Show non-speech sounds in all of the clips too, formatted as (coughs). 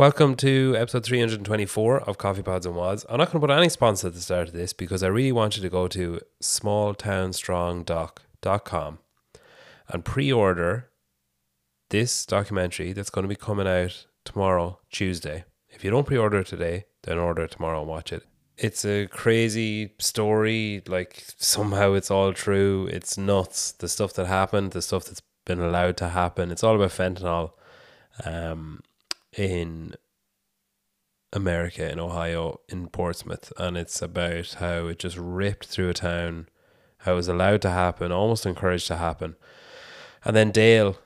Welcome to episode 324 of Coffee Pods and WODs. I'm not going to put any sponsor at the start of this because I really want you to go to smalltownstrongdoc.com and pre order this documentary that's going to be coming out tomorrow, Tuesday. If you don't pre order today, then order it tomorrow and watch it. It's a crazy story. Like, somehow it's all true. It's nuts. The stuff that happened, the stuff that's been allowed to happen. It's all about fentanyl. Um, in America, in Ohio, in Portsmouth, and it's about how it just ripped through a town, how it was allowed to happen, almost encouraged to happen. And then Dale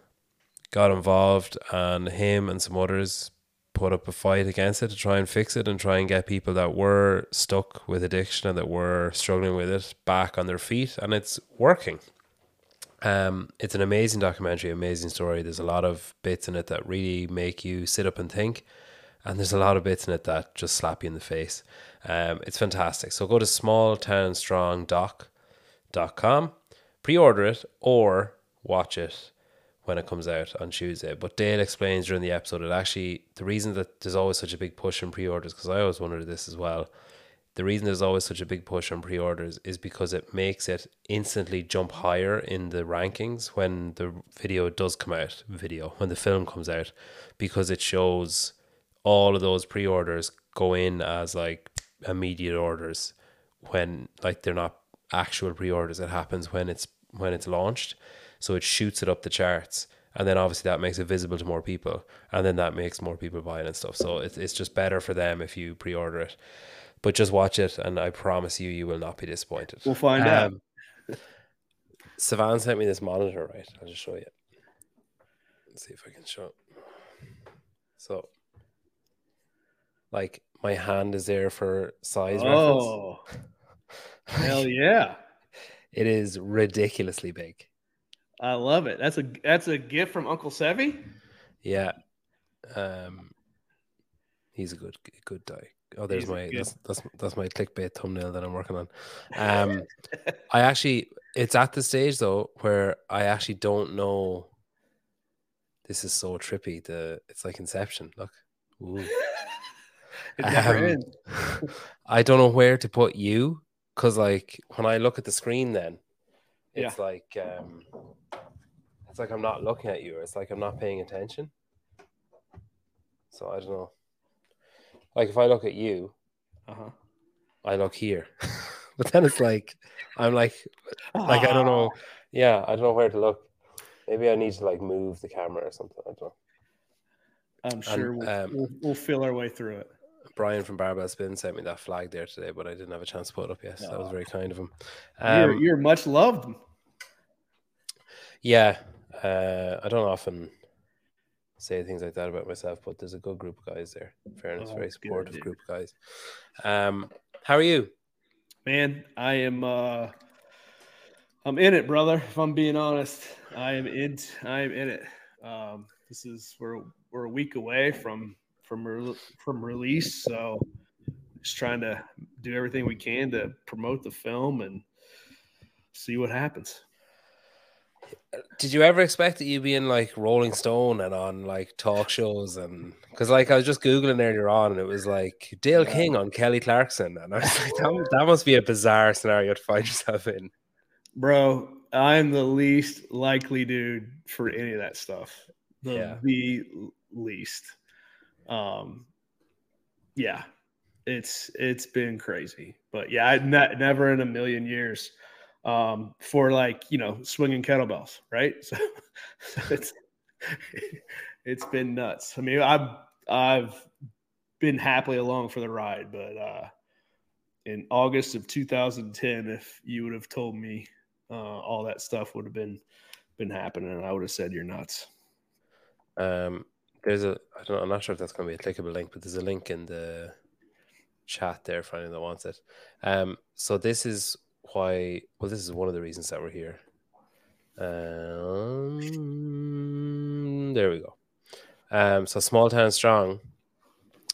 got involved, and him and some others put up a fight against it to try and fix it and try and get people that were stuck with addiction and that were struggling with it back on their feet. And it's working. Um, it's an amazing documentary, amazing story. There's a lot of bits in it that really make you sit up and think, and there's a lot of bits in it that just slap you in the face. Um, it's fantastic. So go to smalltownstrongdoc.com, pre-order it, or watch it when it comes out on Tuesday. But Dale explains during the episode that actually the reason that there's always such a big push in pre-orders, because I always wondered this as well the reason there's always such a big push on pre-orders is because it makes it instantly jump higher in the rankings when the video does come out video when the film comes out because it shows all of those pre-orders go in as like immediate orders when like they're not actual pre-orders. It happens when it's when it's launched. So it shoots it up the charts. And then obviously that makes it visible to more people. And then that makes more people buy it and stuff. So it's, it's just better for them if you pre-order it but just watch it, and I promise you, you will not be disappointed. We'll find um, out. Sevan sent me this monitor, right? I'll just show you. Let's see if I can show. So, like, my hand is there for size oh, reference. (laughs) Hell yeah! (laughs) it is ridiculously big. I love it. That's a that's a gift from Uncle Sevy. Yeah, um, he's a good good guy. Oh, there's my that's, that's that's my clickbait thumbnail that I'm working on. (laughs) Um, I actually it's at the stage though where I actually don't know. This is so trippy. The it's like Inception. Look, (laughs) um, (laughs) I don't know where to put you because like when I look at the screen, then it's yeah. like um, it's like I'm not looking at you. It's like I'm not paying attention. So I don't know. Like if I look at you, uh-huh. I look here, (laughs) but then it's like I'm like like I don't know. Yeah, I don't know where to look. Maybe I need to like move the camera or something. I don't know. I'm sure and, we'll, um, we'll, we'll feel our way through it. Brian from Barbell Spin sent me that flag there today, but I didn't have a chance to put it up Yes, So that was very kind of him. Um, you're, you're, much loved. Yeah, uh, I don't often say things like that about myself, but there's a good group of guys there. fairness, oh, very supportive good, group of guys. Um, how are you? Man, I am uh I'm in it, brother. If I'm being honest, I am in I am in it. Um, this is we're we're a week away from from re- from release, so just trying to do everything we can to promote the film and see what happens. Did you ever expect that you'd be in like Rolling Stone and on like talk shows and because like I was just googling earlier on and it was like Dale King on Kelly Clarkson and I was (laughs) like that, that must be a bizarre scenario to find yourself in, bro. I'm the least likely dude for any of that stuff. The, yeah. the least. Um, yeah, it's it's been crazy, but yeah, I ne- never in a million years um, for like you know swinging kettlebells, right? So, (laughs) so it's it's been nuts. I mean, I've I've been happily along for the ride, but uh, in August of 2010, if you would have told me uh, all that stuff would have been been happening, I would have said you're nuts. Um, there's a I don't know, I'm not sure if that's going to be a clickable link, but there's a link in the chat there for anyone that wants it. Um, so this is why well this is one of the reasons that we're here. Um, there we go. Um, so small town strong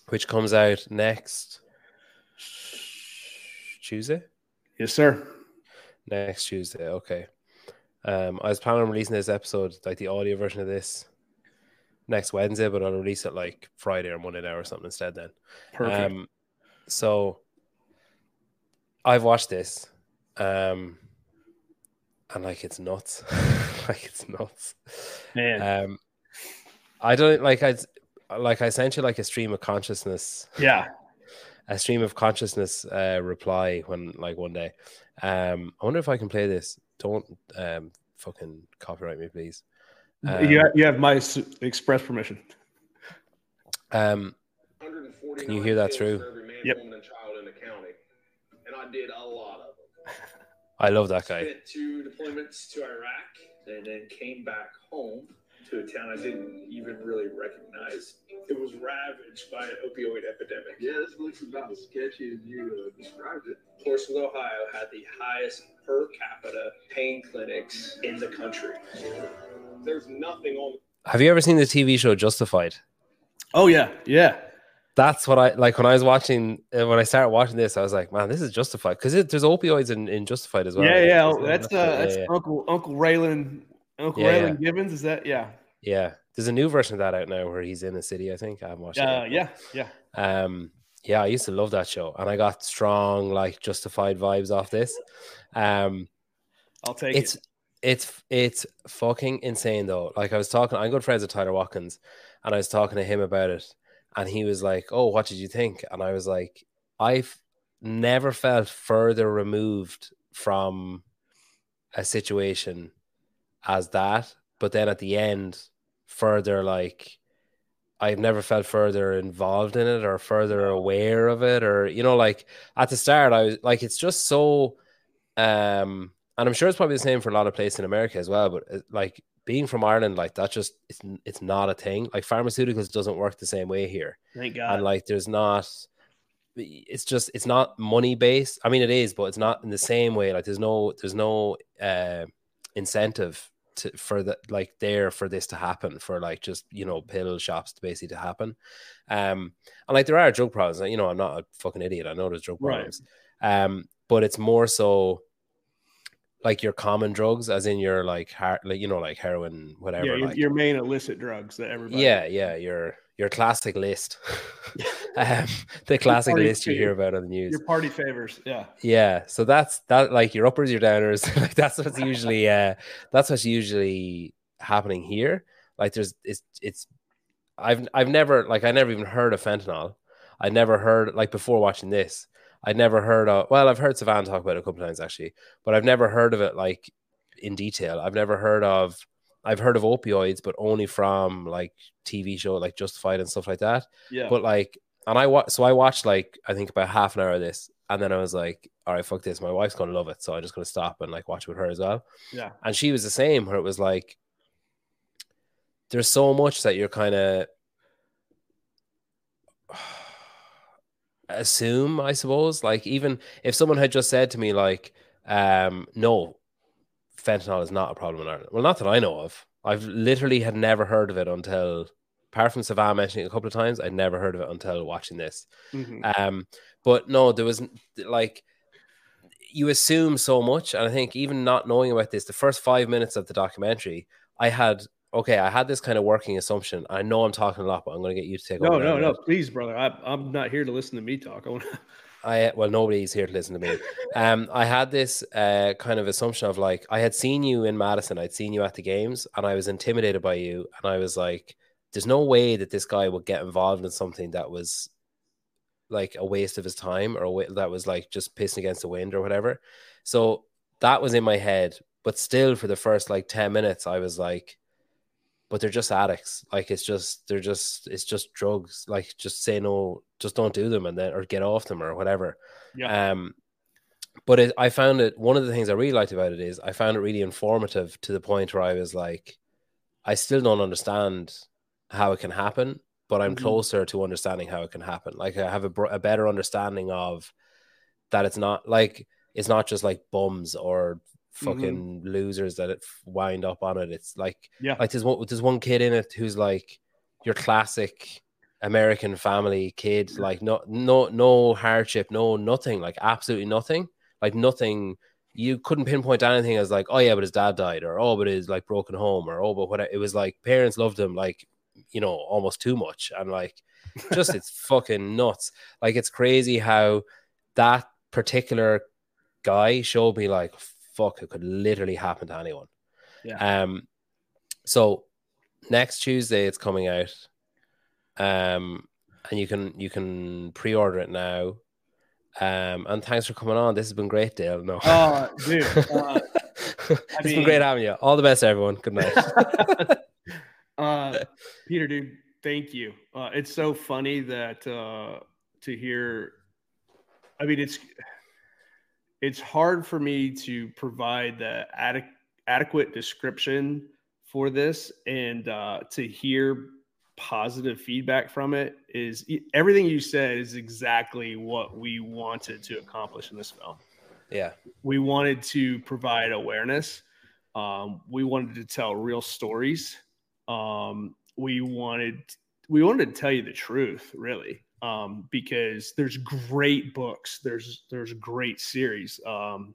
which comes out next tuesday? Yes sir. Next tuesday okay. Um, i was planning on releasing this episode like the audio version of this next Wednesday, but I'll release it like Friday or Monday now or something instead. Then, perfect. Um, so I've watched this, um, and like it's nuts, (laughs) like it's nuts. Man, um, I don't like I like I sent you like a stream of consciousness. Yeah, a stream of consciousness uh, reply when like one day. Um, I wonder if I can play this. Don't um fucking copyright me, please. Um, you, have, you have my express permission. Um, can you hear that through? Yep. And I did a lot of them. I love that guy. Spent two deployments to Iraq and then came back home to a town I didn't even really recognize. It was ravaged by an opioid epidemic. Yeah, this looks about as sketchy as you uh, described it. Portsmouth, Ohio had the highest per capita pain clinics in the country. There's nothing on. Have you ever seen the TV show Justified? Oh yeah, yeah. That's what I like when I was watching. Uh, when I started watching this, I was like, "Man, this is Justified," because there's opioids in, in Justified as well. Yeah, yeah. That's uh, that's yeah, yeah. Uncle Uncle Raylan Uncle yeah, Raylan Givens. Is that yeah? Yeah, there's a new version of that out now where he's in a city. I think I haven't watched uh, it. Yeah, yeah. Um, yeah, I used to love that show, and I got strong like Justified vibes off this. Um, I'll take it's, it. It's it's fucking insane though. Like I was talking, I'm good friends with Tyler Watkins, and I was talking to him about it, and he was like, "Oh, what did you think?" And I was like, "I've never felt further removed from a situation as that." But then at the end, further like I've never felt further involved in it or further aware of it or you know like at the start I was like it's just so um and I'm sure it's probably the same for a lot of places in America as well but uh, like being from Ireland like that just it's it's not a thing. Like pharmaceuticals doesn't work the same way here. Thank god. And like there's not it's just it's not money based. I mean it is but it's not in the same way. Like there's no there's no uh incentive to for the like there for this to happen for like just you know pill shops to basically to happen. Um and like there are drug problems. You know i'm not a fucking idiot. I know there's drug problems. Right. um but it's more so like your common drugs as in your like heart like you know like heroin whatever yeah, your, like, your main illicit drugs that everybody yeah yeah your your classic list. (laughs) (laughs) Um, the classic list you hear about on the news. your party favors yeah. Yeah so that's that like your uppers your downers (laughs) like that's what's usually uh that's what's usually happening here. Like there's it's it's i've i've never like i never even heard of fentanyl. I never heard like before watching this i'd never heard of well i've heard Sevan talk about it a couple times actually but i've never heard of it like in detail i've never heard of I've heard of opioids, but only from like TV show like Justified and stuff like that. Yeah. But like, and I watch, so I watched like I think about half an hour of this, and then I was like, all right, fuck this. My wife's gonna love it, so I'm just gonna stop and like watch with her as well. Yeah. And she was the same, where it was like, there's so much that you're kind of assume, I suppose. Like even if someone had just said to me like, um, no, fentanyl is not a problem in Ireland. Well, not that I know of. I've literally had never heard of it until, apart from Savannah mentioning it a couple of times, I'd never heard of it until watching this. Mm-hmm. Um, but no, there was like you assume so much, and I think even not knowing about this, the first five minutes of the documentary, I had okay, I had this kind of working assumption. I know I'm talking a lot, but I'm going to get you to take no, no, no, please, brother. I, am not here to listen to me talk. I want to. (laughs) I well, nobody's here to listen to me. Um, I had this uh, kind of assumption of like I had seen you in Madison, I'd seen you at the games, and I was intimidated by you, and I was like, "There's no way that this guy would get involved in something that was like a waste of his time, or that was like just pissing against the wind or whatever." So that was in my head, but still, for the first like ten minutes, I was like, but they're just addicts. Like it's just they're just it's just drugs. Like just say no, just don't do them and then or get off them or whatever. Yeah. Um but it, I found it one of the things I really liked about it is I found it really informative to the point where I was like, I still don't understand how it can happen, but I'm mm-hmm. closer to understanding how it can happen. Like I have a, a better understanding of that it's not like it's not just like bums or fucking mm-hmm. losers that it wind up on it. It's like yeah, like there's one there's one kid in it who's like your classic American family kid, like no no no hardship, no nothing, like absolutely nothing, like nothing. You couldn't pinpoint anything as like, oh yeah, but his dad died, or oh, but his like broken home, or oh, but what it was like parents loved him like you know, almost too much. And like, just it's (laughs) fucking nuts. Like, it's crazy how that particular guy showed me like, fuck, it could literally happen to anyone. Yeah. Um, so next Tuesday it's coming out. Um, and you can you can pre-order it now. Um, and thanks for coming on. This has been great, Dale. No, oh, dude, (laughs) uh, it's mean, been great having you. All the best, everyone. Good night. (laughs) uh, (laughs) Peter, dude, thank you. Uh, it's so funny that uh, to hear. I mean, it's it's hard for me to provide the ad- adequate description for this, and uh, to hear positive feedback from it is everything you said is exactly what we wanted to accomplish in this film. Yeah. We wanted to provide awareness. Um, we wanted to tell real stories. Um, we wanted we wanted to tell you the truth, really, um, because there's great books. There's there's great series. Um,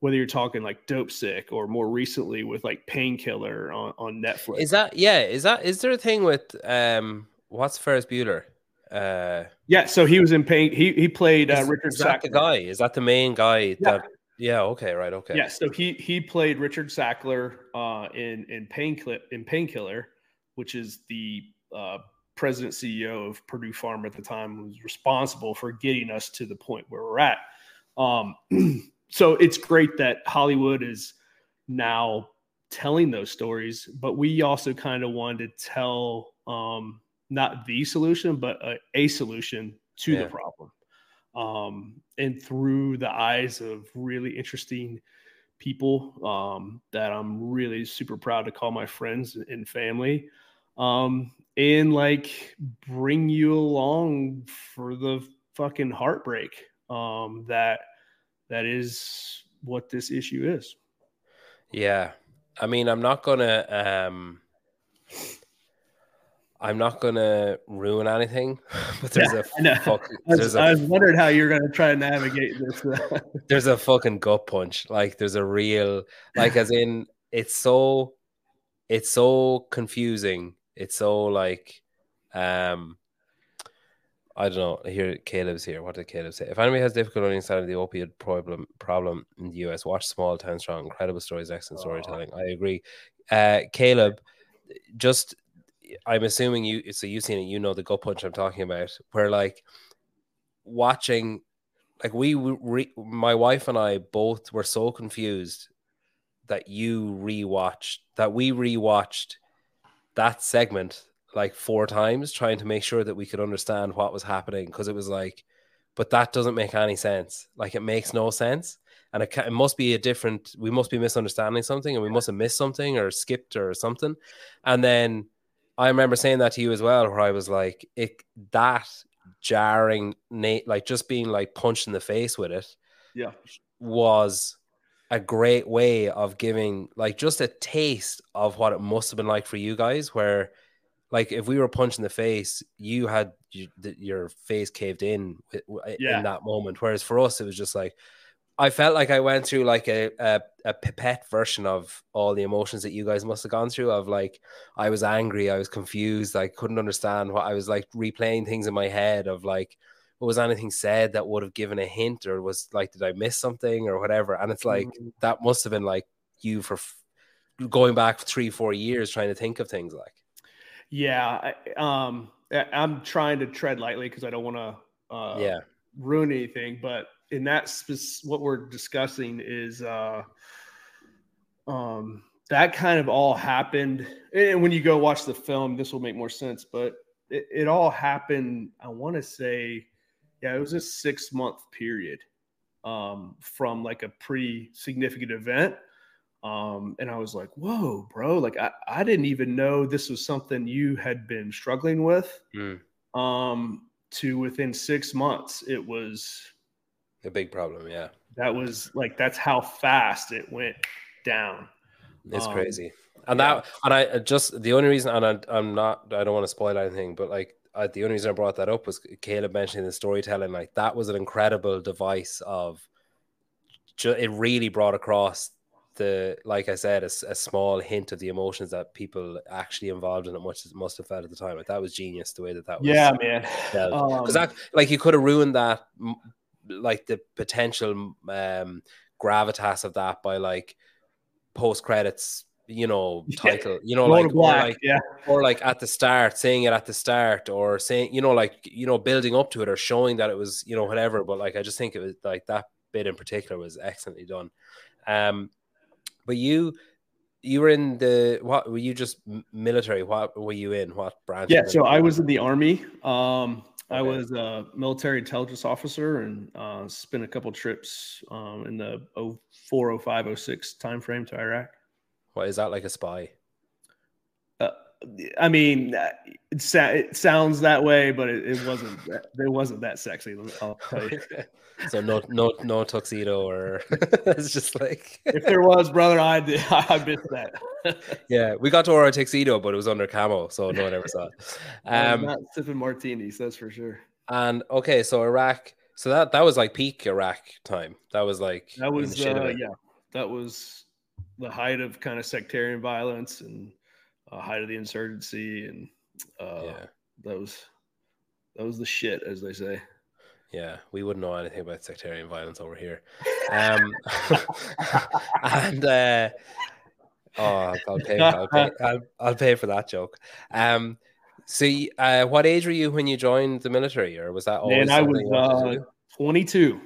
whether you're talking like Dopesick or more recently with like Painkiller on, on Netflix. Is that yeah? Is that is there a thing with um what's Ferris Bueller? Uh yeah, so he was in pain. He he played uh, Richard. Is that Sackler. the guy? Is that the main guy? Yeah. That yeah. Okay. Right. Okay. Yeah. So he he played Richard Sackler uh, in in Painkiller in Painkiller, which is the uh, president CEO of Purdue Pharma at the time, was responsible for getting us to the point where we're at. Um, (clears throat) so it's great that Hollywood is now telling those stories, but we also kind of wanted to tell um, not the solution, but a, a solution to yeah. the problem. Um, and through the eyes of really interesting people um, that I'm really super proud to call my friends and family. Um, and like bring you along for the fucking heartbreak um, that that is what this issue is. Yeah. I mean, I'm not gonna um I'm not gonna ruin anything, (laughs) but there's yeah, a fuck, I was, I wondering how you're gonna try and navigate this. (laughs) there's a fucking gut punch. Like there's a real like as in it's so it's so confusing. It's so like um I don't know. Here, Caleb's here. What did Caleb say? If anybody has difficulty understanding the opioid problem problem in the US, watch Small Town Strong. Incredible stories, excellent storytelling. Oh. I agree. Uh, Caleb, just I'm assuming you. So you've seen it. You know the gut punch I'm talking about. Where like watching, like we, re, my wife and I both were so confused that you rewatched that we rewatched that segment like four times trying to make sure that we could understand what was happening because it was like, but that doesn't make any sense. Like it makes no sense. And it, it must be a different, we must be misunderstanding something and we must have missed something or skipped or something. And then I remember saying that to you as well, where I was like, it that jarring, Nate, like just being like punched in the face with it, yeah, was a great way of giving like just a taste of what it must have been like for you guys, where like if we were punched in the face, you had you, the, your face caved in yeah. in that moment. Whereas for us, it was just like I felt like I went through like a, a, a pipette version of all the emotions that you guys must have gone through. Of like I was angry, I was confused, I couldn't understand what I was like replaying things in my head of like was anything said that would have given a hint or was like did I miss something or whatever. And it's like mm-hmm. that must have been like you for f- going back three four years trying to think of things like. Yeah, I, um, I'm trying to tread lightly because I don't want to uh, yeah ruin anything. But in that, what we're discussing is uh, um, that kind of all happened. And when you go watch the film, this will make more sense. But it, it all happened. I want to say, yeah, it was a six month period um, from like a pretty significant event um, and I was like, whoa, bro, like I, I didn't even know this was something you had been struggling with. Mm. Um, to within six months, it was a big problem. Yeah. That was like, that's how fast it went down. It's um, crazy. And that, and I just, the only reason, and I, am not, I don't want to spoil anything, but like, I, the only reason I brought that up was Caleb mentioning the storytelling. Like, that was an incredible device of, it really brought across the like I said, a, a, small hint of the emotions that people actually involved in it must must have felt at the time. Like that was genius the way that that was. Yeah, man. Because um, that like you could have ruined that like the potential um gravitas of that by like post credits you know (laughs) title you know like black, or like yeah. or like at the start saying it at the start or saying you know like you know building up to it or showing that it was you know whatever. But like i just think it was like that bit in particular was excellently done. Um but you you were in the what were you just military? What were you in? What branch yeah so i was in the army. Um I was a military intelligence officer and uh, spent a couple trips um, in the 04, 05, 06 timeframe to Iraq. What is that like a spy? Uh, I mean, it, sa- it, sounds that way, but it, it wasn't. That, it wasn't that sexy. I'll tell you. (laughs) so no, no, no tuxedo, or (laughs) it's just like (laughs) if there was, brother, I did, I missed that. yeah, we got to wear a tuxedo, but it was under camo, so no one ever saw it. Um, not sipping martinis, that's for sure. And okay, so Iraq. So that that was like peak Iraq time. That was like that was uh, yeah, that was the height of kind of sectarian violence and uh, height of the insurgency, and uh, yeah, that was that was the shit, as they say. Yeah, we wouldn't know anything about sectarian violence over here. Um, (laughs) and uh, oh, I'll pay, I'll pay, (laughs) I'll, I'll pay for that joke. Um, so, uh, what age were you when you joined the military, or was that always? Man, I was uh, 22.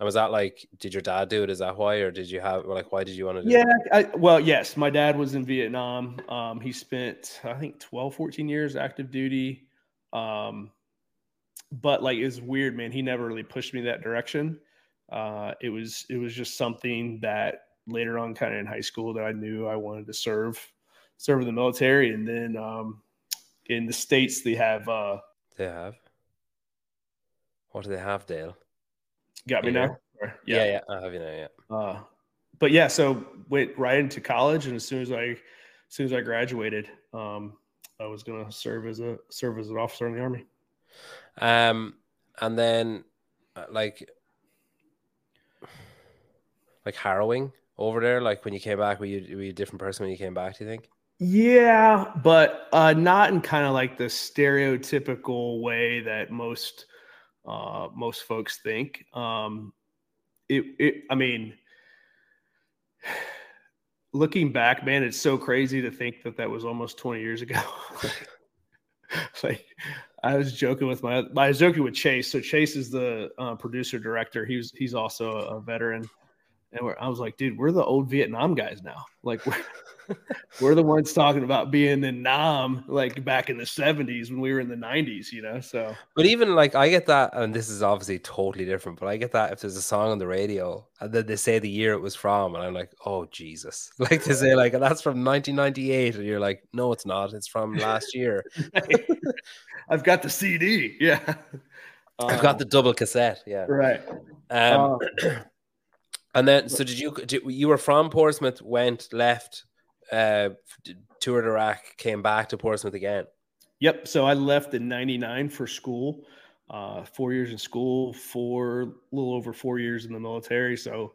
And was that like, did your dad do it? Is that why, or did you have like, why did you want to do yeah, it? Yeah, well, yes, my dad was in Vietnam. Um, he spent, I think, 12, 14 years active duty. Um, but like, it's weird, man. He never really pushed me that direction. Uh, it was, it was just something that later on, kind of in high school, that I knew I wanted to serve, serve in the military. And then um, in the states, they have. Uh, they have. What do they have, Dale? Got me now? Or, yeah. yeah, yeah, I have you now. Yeah. Uh, but yeah, so went right into college, and as soon as I, as soon as I graduated, um, I was going to serve as a serve as an officer in the army. Um, and then uh, like, like harrowing over there. Like when you came back, were you were you a different person when you came back? Do you think? Yeah, but uh, not in kind of like the stereotypical way that most uh, most folks think. Um, it, it, I mean, (sighs) looking back, man, it's so crazy to think that that was almost 20 years ago. (laughs) like, I was joking with my, I was joking with Chase. So Chase is the uh, producer director. He's he's also a veteran, and I was like, dude, we're the old Vietnam guys now. Like, we're (laughs) we're the ones talking about being in Nam like back in the 70s when we were in the 90s, you know. So, but even like I get that, and this is obviously totally different, but I get that if there's a song on the radio and then they say the year it was from, and I'm like, oh Jesus, (laughs) like they say like that's from 1998, and you're like, no, it's not, it's from last (laughs) year. I've got the CD, yeah. I've got the double cassette, yeah. Right. Um, uh, (clears throat) and then, so did you? Did, you were from Portsmouth, went left, uh, toured Iraq, came back to Portsmouth again. Yep. So I left in '99 for school, uh, four years in school, four, a little over four years in the military. So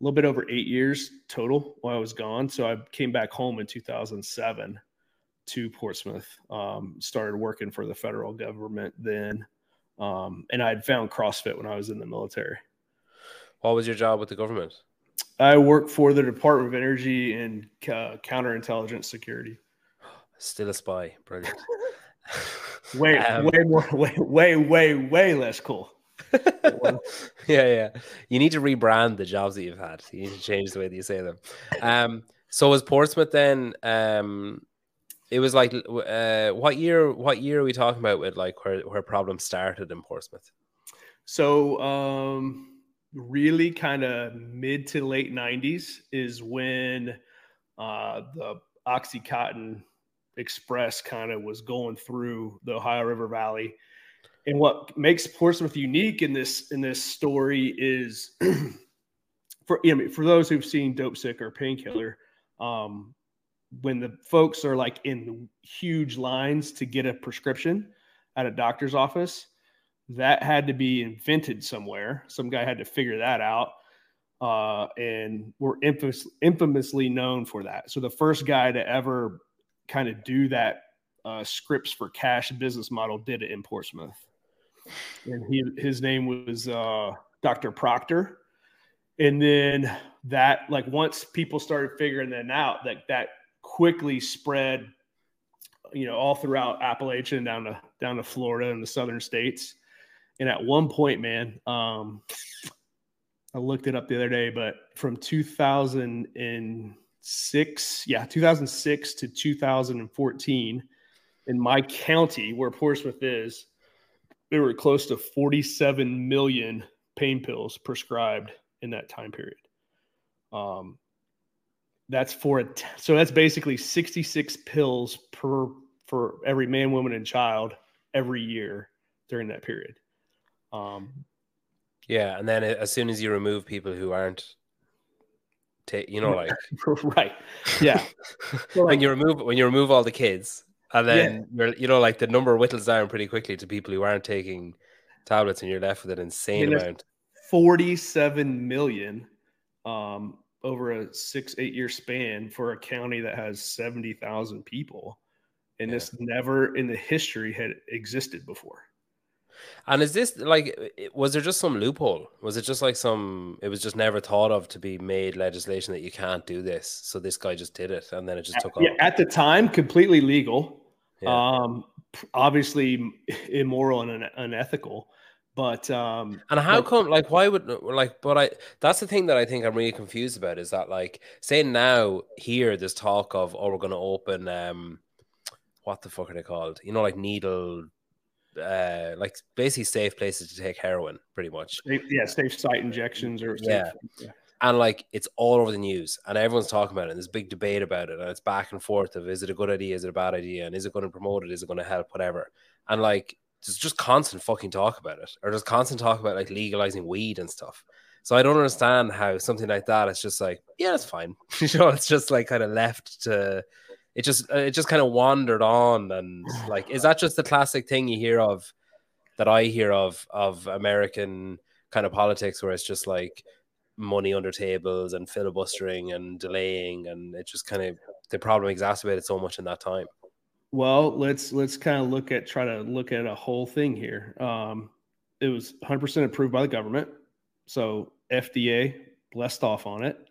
a little bit over eight years total while I was gone. So I came back home in 2007 to Portsmouth, um, started working for the federal government then. Um, and I had found CrossFit when I was in the military. What was your job with the government? I work for the Department of Energy and uh, Counterintelligence Security. Still a spy. Brilliant. (laughs) way, um, way more, way, way, way, way less cool. (laughs) yeah, yeah. You need to rebrand the jobs that you've had. You need to change the way that you say them. Um, so was Portsmouth then? Um, it was like, uh, what year? What year are we talking about with like where where problems started in Portsmouth? So, um, really kind of mid to late 90s is when uh, the Oxycontin Express kind of was going through the Ohio River Valley. And what makes Portsmouth unique in this in this story is (clears throat) for you know, for those who've seen Dopesick or Painkiller, um, when the folks are like in huge lines to get a prescription at a doctor's office, that had to be invented somewhere. Some guy had to figure that out. uh, and were infamous, infamously known for that. So the first guy to ever kind of do that uh, scripts for cash business model did it in Portsmouth, and he his name was uh, Dr. Procter. And then that, like, once people started figuring that out, that that quickly spread, you know, all throughout Appalachia and down to down to Florida and the southern states. And at one point, man, um, I looked it up the other day, but from 2006, yeah, 2006 to 2014, in my county where Portsmouth is, there were close to 47 million pain pills prescribed in that time period. Um, that's for a t- so that's basically 66 pills per for every man, woman, and child every year during that period. Um, yeah, and then as soon as you remove people who aren't, ta- you know, like (laughs) right, yeah. (laughs) When you remove when you remove all the kids, and then yeah. you're you know like the number whittles down pretty quickly to people who aren't taking tablets, and you're left with an insane amount. Forty-seven million um, over a six eight year span for a county that has seventy thousand people, and yeah. this never in the history had existed before. And is this like, was there just some loophole? Was it just like some, it was just never thought of to be made legislation that you can't do this? So this guy just did it and then it just took yeah, off? At the time, completely legal. Yeah. Um, obviously (laughs) immoral and unethical. But um, and how but, come like why would like but I that's the thing that I think I'm really confused about is that like saying now here there's talk of oh we're gonna open um what the fuck are they called? You know, like needle uh, like basically safe places to take heroin, pretty much. Yeah, safe site injections or yeah. yeah. And like it's all over the news, and everyone's talking about it. And there's a big debate about it, and it's back and forth of is it a good idea, is it a bad idea, and is it going to promote it, is it going to help, whatever. And like there's just constant fucking talk about it, or there's constant talk about like legalizing weed and stuff. So I don't understand how something like that. It's just like yeah, it's fine. (laughs) you know, it's just like kind of left to it just uh, it just kind of wandered on and (sighs) like is that just the classic thing you hear of that I hear of of American kind of politics where it's just like money under tables and filibustering and delaying and it just kind of the problem exacerbated so much in that time. Well, let's let's kind of look at try to look at a whole thing here. Um, it was 100% approved by the government, so FDA blessed off on it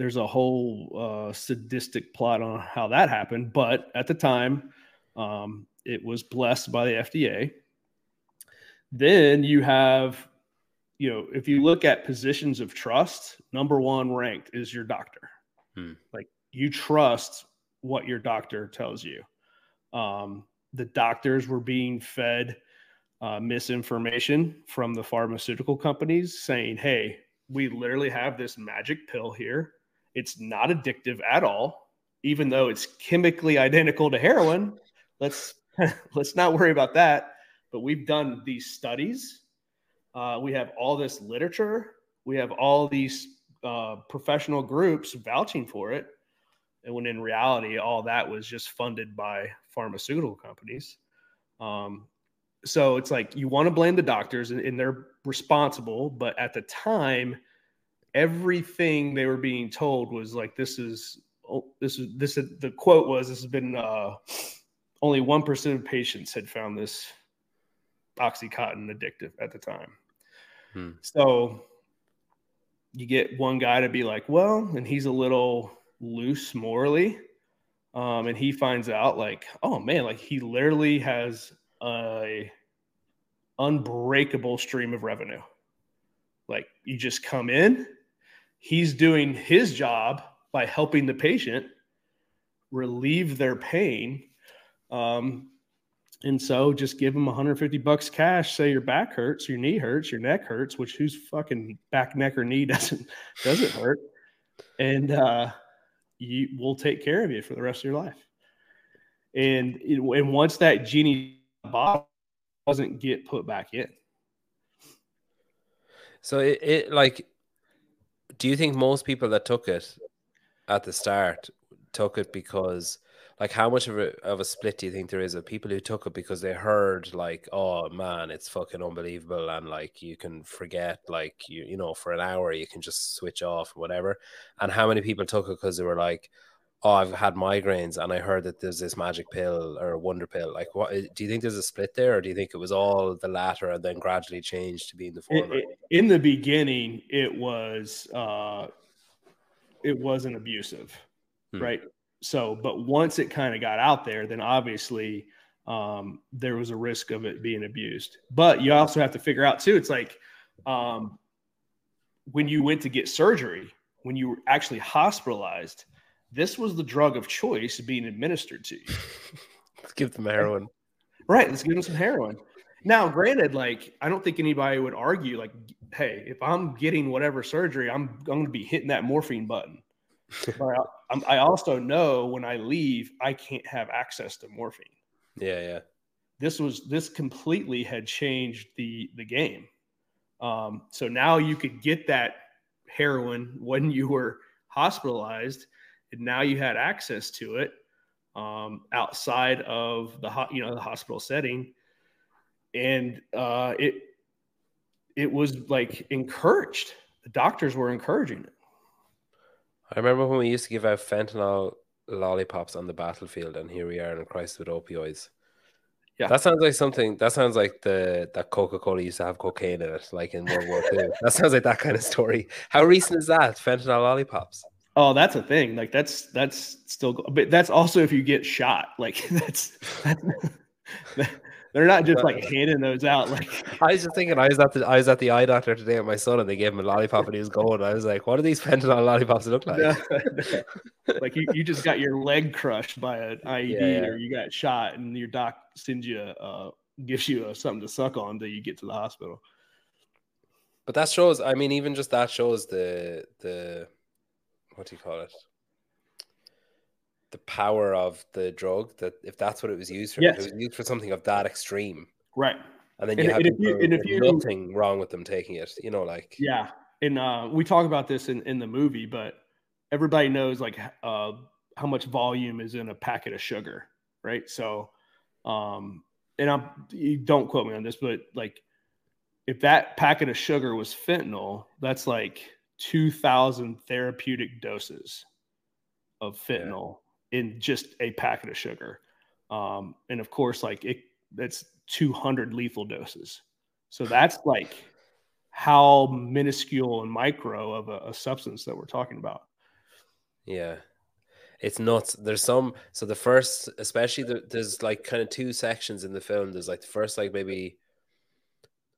there's a whole uh, sadistic plot on how that happened. But at the time, um, it was blessed by the FDA. Then you have, you know, if you look at positions of trust, number one ranked is your doctor. Hmm. Like you trust what your doctor tells you. Um, the doctors were being fed uh, misinformation from the pharmaceutical companies saying, hey, we literally have this magic pill here it's not addictive at all, even though it's chemically identical to heroin. Let's (laughs) let's not worry about that. But we've done these studies. Uh, we have all this literature. We have all these uh, professional groups vouching for it. And when in reality, all that was just funded by pharmaceutical companies. Um, so it's like you want to blame the doctors and, and they're responsible. But at the time, everything they were being told was like this is oh, this is this the quote was this has been uh, only 1% of patients had found this oxycontin addictive at the time hmm. so you get one guy to be like well and he's a little loose morally um, and he finds out like oh man like he literally has a unbreakable stream of revenue like you just come in he's doing his job by helping the patient relieve their pain. Um, and so just give them 150 bucks cash. Say your back hurts, your knee hurts, your neck hurts, which whose fucking back, neck, or knee (laughs) doesn't doesn't hurt, and uh, you will take care of you for the rest of your life. And it, and once that genie bottle doesn't get put back in. So it, it like do you think most people that took it at the start took it because like how much of a of a split do you think there is of people who took it because they heard like, oh man, it's fucking unbelievable, and like you can forget, like you you know, for an hour you can just switch off whatever, and how many people took it because they were like, oh, I've had migraines and I heard that there's this magic pill or wonder pill. Like, what do you think there's a split there, or do you think it was all the latter and then gradually changed to being the former? In the beginning, it was uh, it wasn't abusive, hmm. right? So, but once it kind of got out there, then obviously um, there was a risk of it being abused. But you also have to figure out too. It's like um, when you went to get surgery, when you were actually hospitalized, this was the drug of choice being administered to you. (laughs) let's give them heroin. Right. Let's give them some heroin. Now, granted, like I don't think anybody would argue, like, hey, if I'm getting whatever surgery, I'm, I'm going to be hitting that morphine button. (laughs) but I, I also know when I leave, I can't have access to morphine. Yeah, yeah. This was this completely had changed the the game. Um, so now you could get that heroin when you were hospitalized, and now you had access to it um, outside of the you know the hospital setting, and uh, it it was like encouraged. The doctors were encouraging it. I remember when we used to give out fentanyl lollipops on the battlefield, and here we are in a crisis with opioids. Yeah, that sounds like something. That sounds like the that Coca Cola used to have cocaine in it, like in World War II. that sounds like that kind of story. How recent is that? Fentanyl lollipops. Oh, that's a thing. Like that's that's still, but that's also if you get shot. Like (laughs) that's that's. (laughs) They're not just like handing those out. Like (laughs) I was just thinking, I was at the I was at the eye doctor today with my son, and they gave him a lollipop, and he was going. I was like, "What do these fentanyl lollipops look like?" No, no. like you, you just got your leg crushed by an IED, yeah. or you got shot, and your doc sends you a uh, gives you a, something to suck on until you get to the hospital. But that shows. I mean, even just that shows the the what do you call it? the power of the drug that if that's what it was used for, yes. it was used for something of that extreme, right? And then you and, have and if you, and if you, nothing wrong with them taking it, you know, like yeah. And uh, we talk about this in in the movie, but everybody knows like uh, how much volume is in a packet of sugar, right? So, um, and I'm you don't quote me on this, but like if that packet of sugar was fentanyl, that's like two thousand therapeutic doses of fentanyl in just a packet of sugar. Um, and of course, like it, that's 200 lethal doses. So that's like how minuscule and micro of a, a substance that we're talking about. Yeah it's nuts. There's some so the first, especially the, there's like kind of two sections in the film. There's like the first like maybe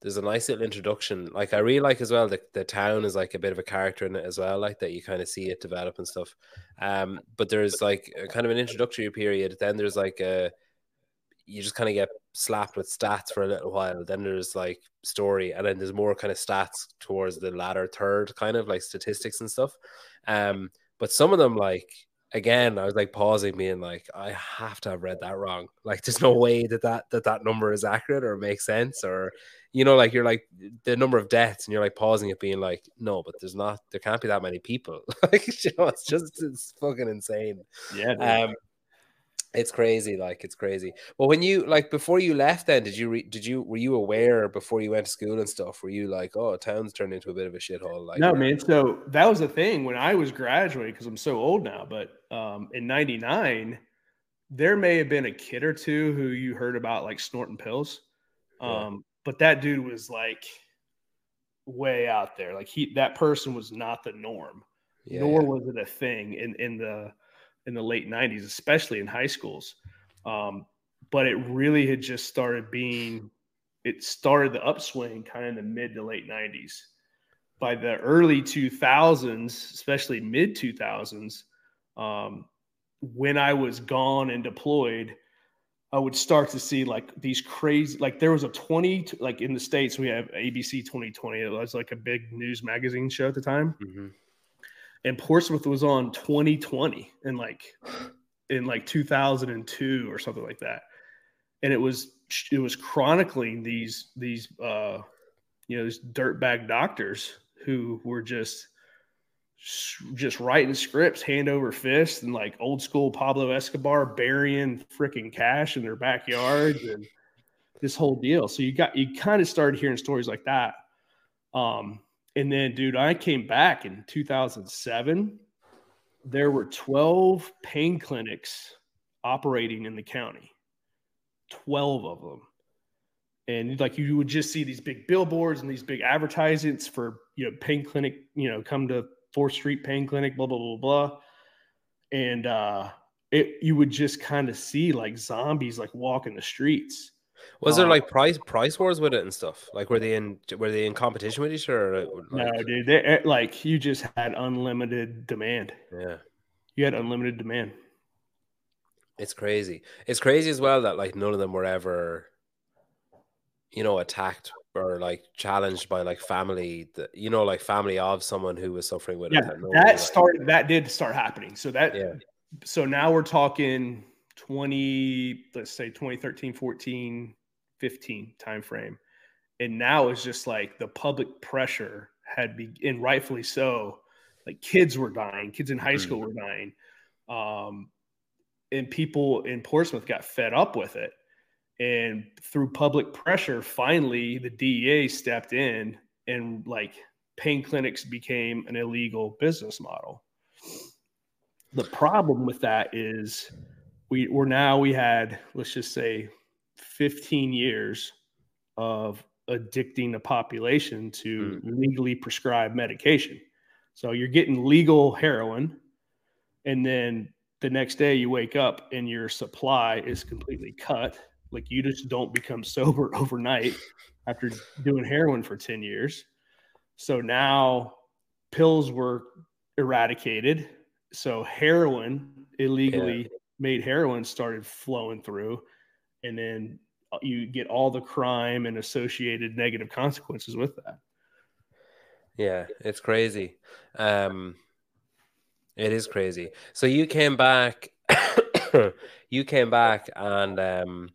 there's a nice little introduction. Like I really like as well that the town is like a bit of a character in it as well, like that you kind of see it develop and stuff. Um, but there's like kind of an introductory period. Then there's like a you just kind of get slapped with stats for a little while. Then there's like story, and then there's more kind of stats towards the latter third, kind of like statistics and stuff. Um, but some of them like again, I was like pausing, being like, I have to have read that wrong. Like, there's no way that that that, that number is accurate or makes sense, or you know, like you're like the number of deaths, and you're like pausing it, being like, no, but there's not, there can't be that many people. (laughs) like, you know, it's just it's fucking insane. Yeah. Um, it's crazy, like it's crazy. Well, when you like before you left, then did you re- did you were you aware before you went to school and stuff? Were you like, oh, town's turned into a bit of a shithole? Like, no, man. So that was the thing when I was graduating because I'm so old now. But um, in '99, there may have been a kid or two who you heard about like snorting pills. Um, yeah. But that dude was like way out there. Like he, that person was not the norm, yeah, nor yeah. was it a thing in in the in the late 90s, especially in high schools. Um, but it really had just started being, it started the upswing kind of in the mid to late 90s. By the early 2000s, especially mid 2000s, um, when I was gone and deployed, I would start to see like these crazy, like there was a 20, like in the States, we have ABC 2020. It was like a big news magazine show at the time. Mm-hmm and Portsmouth was on 2020 and like in like 2002 or something like that. And it was it was chronicling these these uh you know these dirtbag doctors who were just just writing scripts hand over fist and like old school Pablo Escobar burying freaking cash in their backyards (sighs) and this whole deal. So you got you kind of started hearing stories like that. Um, and then, dude, I came back in 2007. There were 12 pain clinics operating in the county, 12 of them. And like you would just see these big billboards and these big advertisements for, you know, pain clinic, you know, come to Fourth Street Pain Clinic, blah, blah, blah, blah. And uh, it, you would just kind of see like zombies like walking the streets was there um, like price price wars with it and stuff? Like were they in were they in competition with each other? Like... No, dude. They, eh, like you just had unlimited demand. Yeah, you had unlimited demand. It's crazy. It's crazy as well that like none of them were ever, you know, attacked or like challenged by like family. That, you know, like family of someone who was suffering with yeah, it. That, that started. Like... That did start happening. So that. Yeah. So now we're talking 20 let's say 2013 14 15 timeframe. And now it's just like the public pressure had been, and rightfully so. Like kids were dying, kids in high school mm-hmm. were dying. Um, and people in Portsmouth got fed up with it. And through public pressure, finally the DEA stepped in and like pain clinics became an illegal business model. The problem with that is we were now we had, let's just say 15 years of addicting the population to mm. legally prescribed medication. So you're getting legal heroin, and then the next day you wake up and your supply is completely cut. Like you just don't become (laughs) sober overnight after doing heroin for 10 years. So now pills were eradicated. So heroin illegally yeah. made heroin started flowing through and then uh, you get all the crime and associated negative consequences with that. Yeah, it's crazy. Um, it is crazy. So you came back, (coughs) you came back, and um,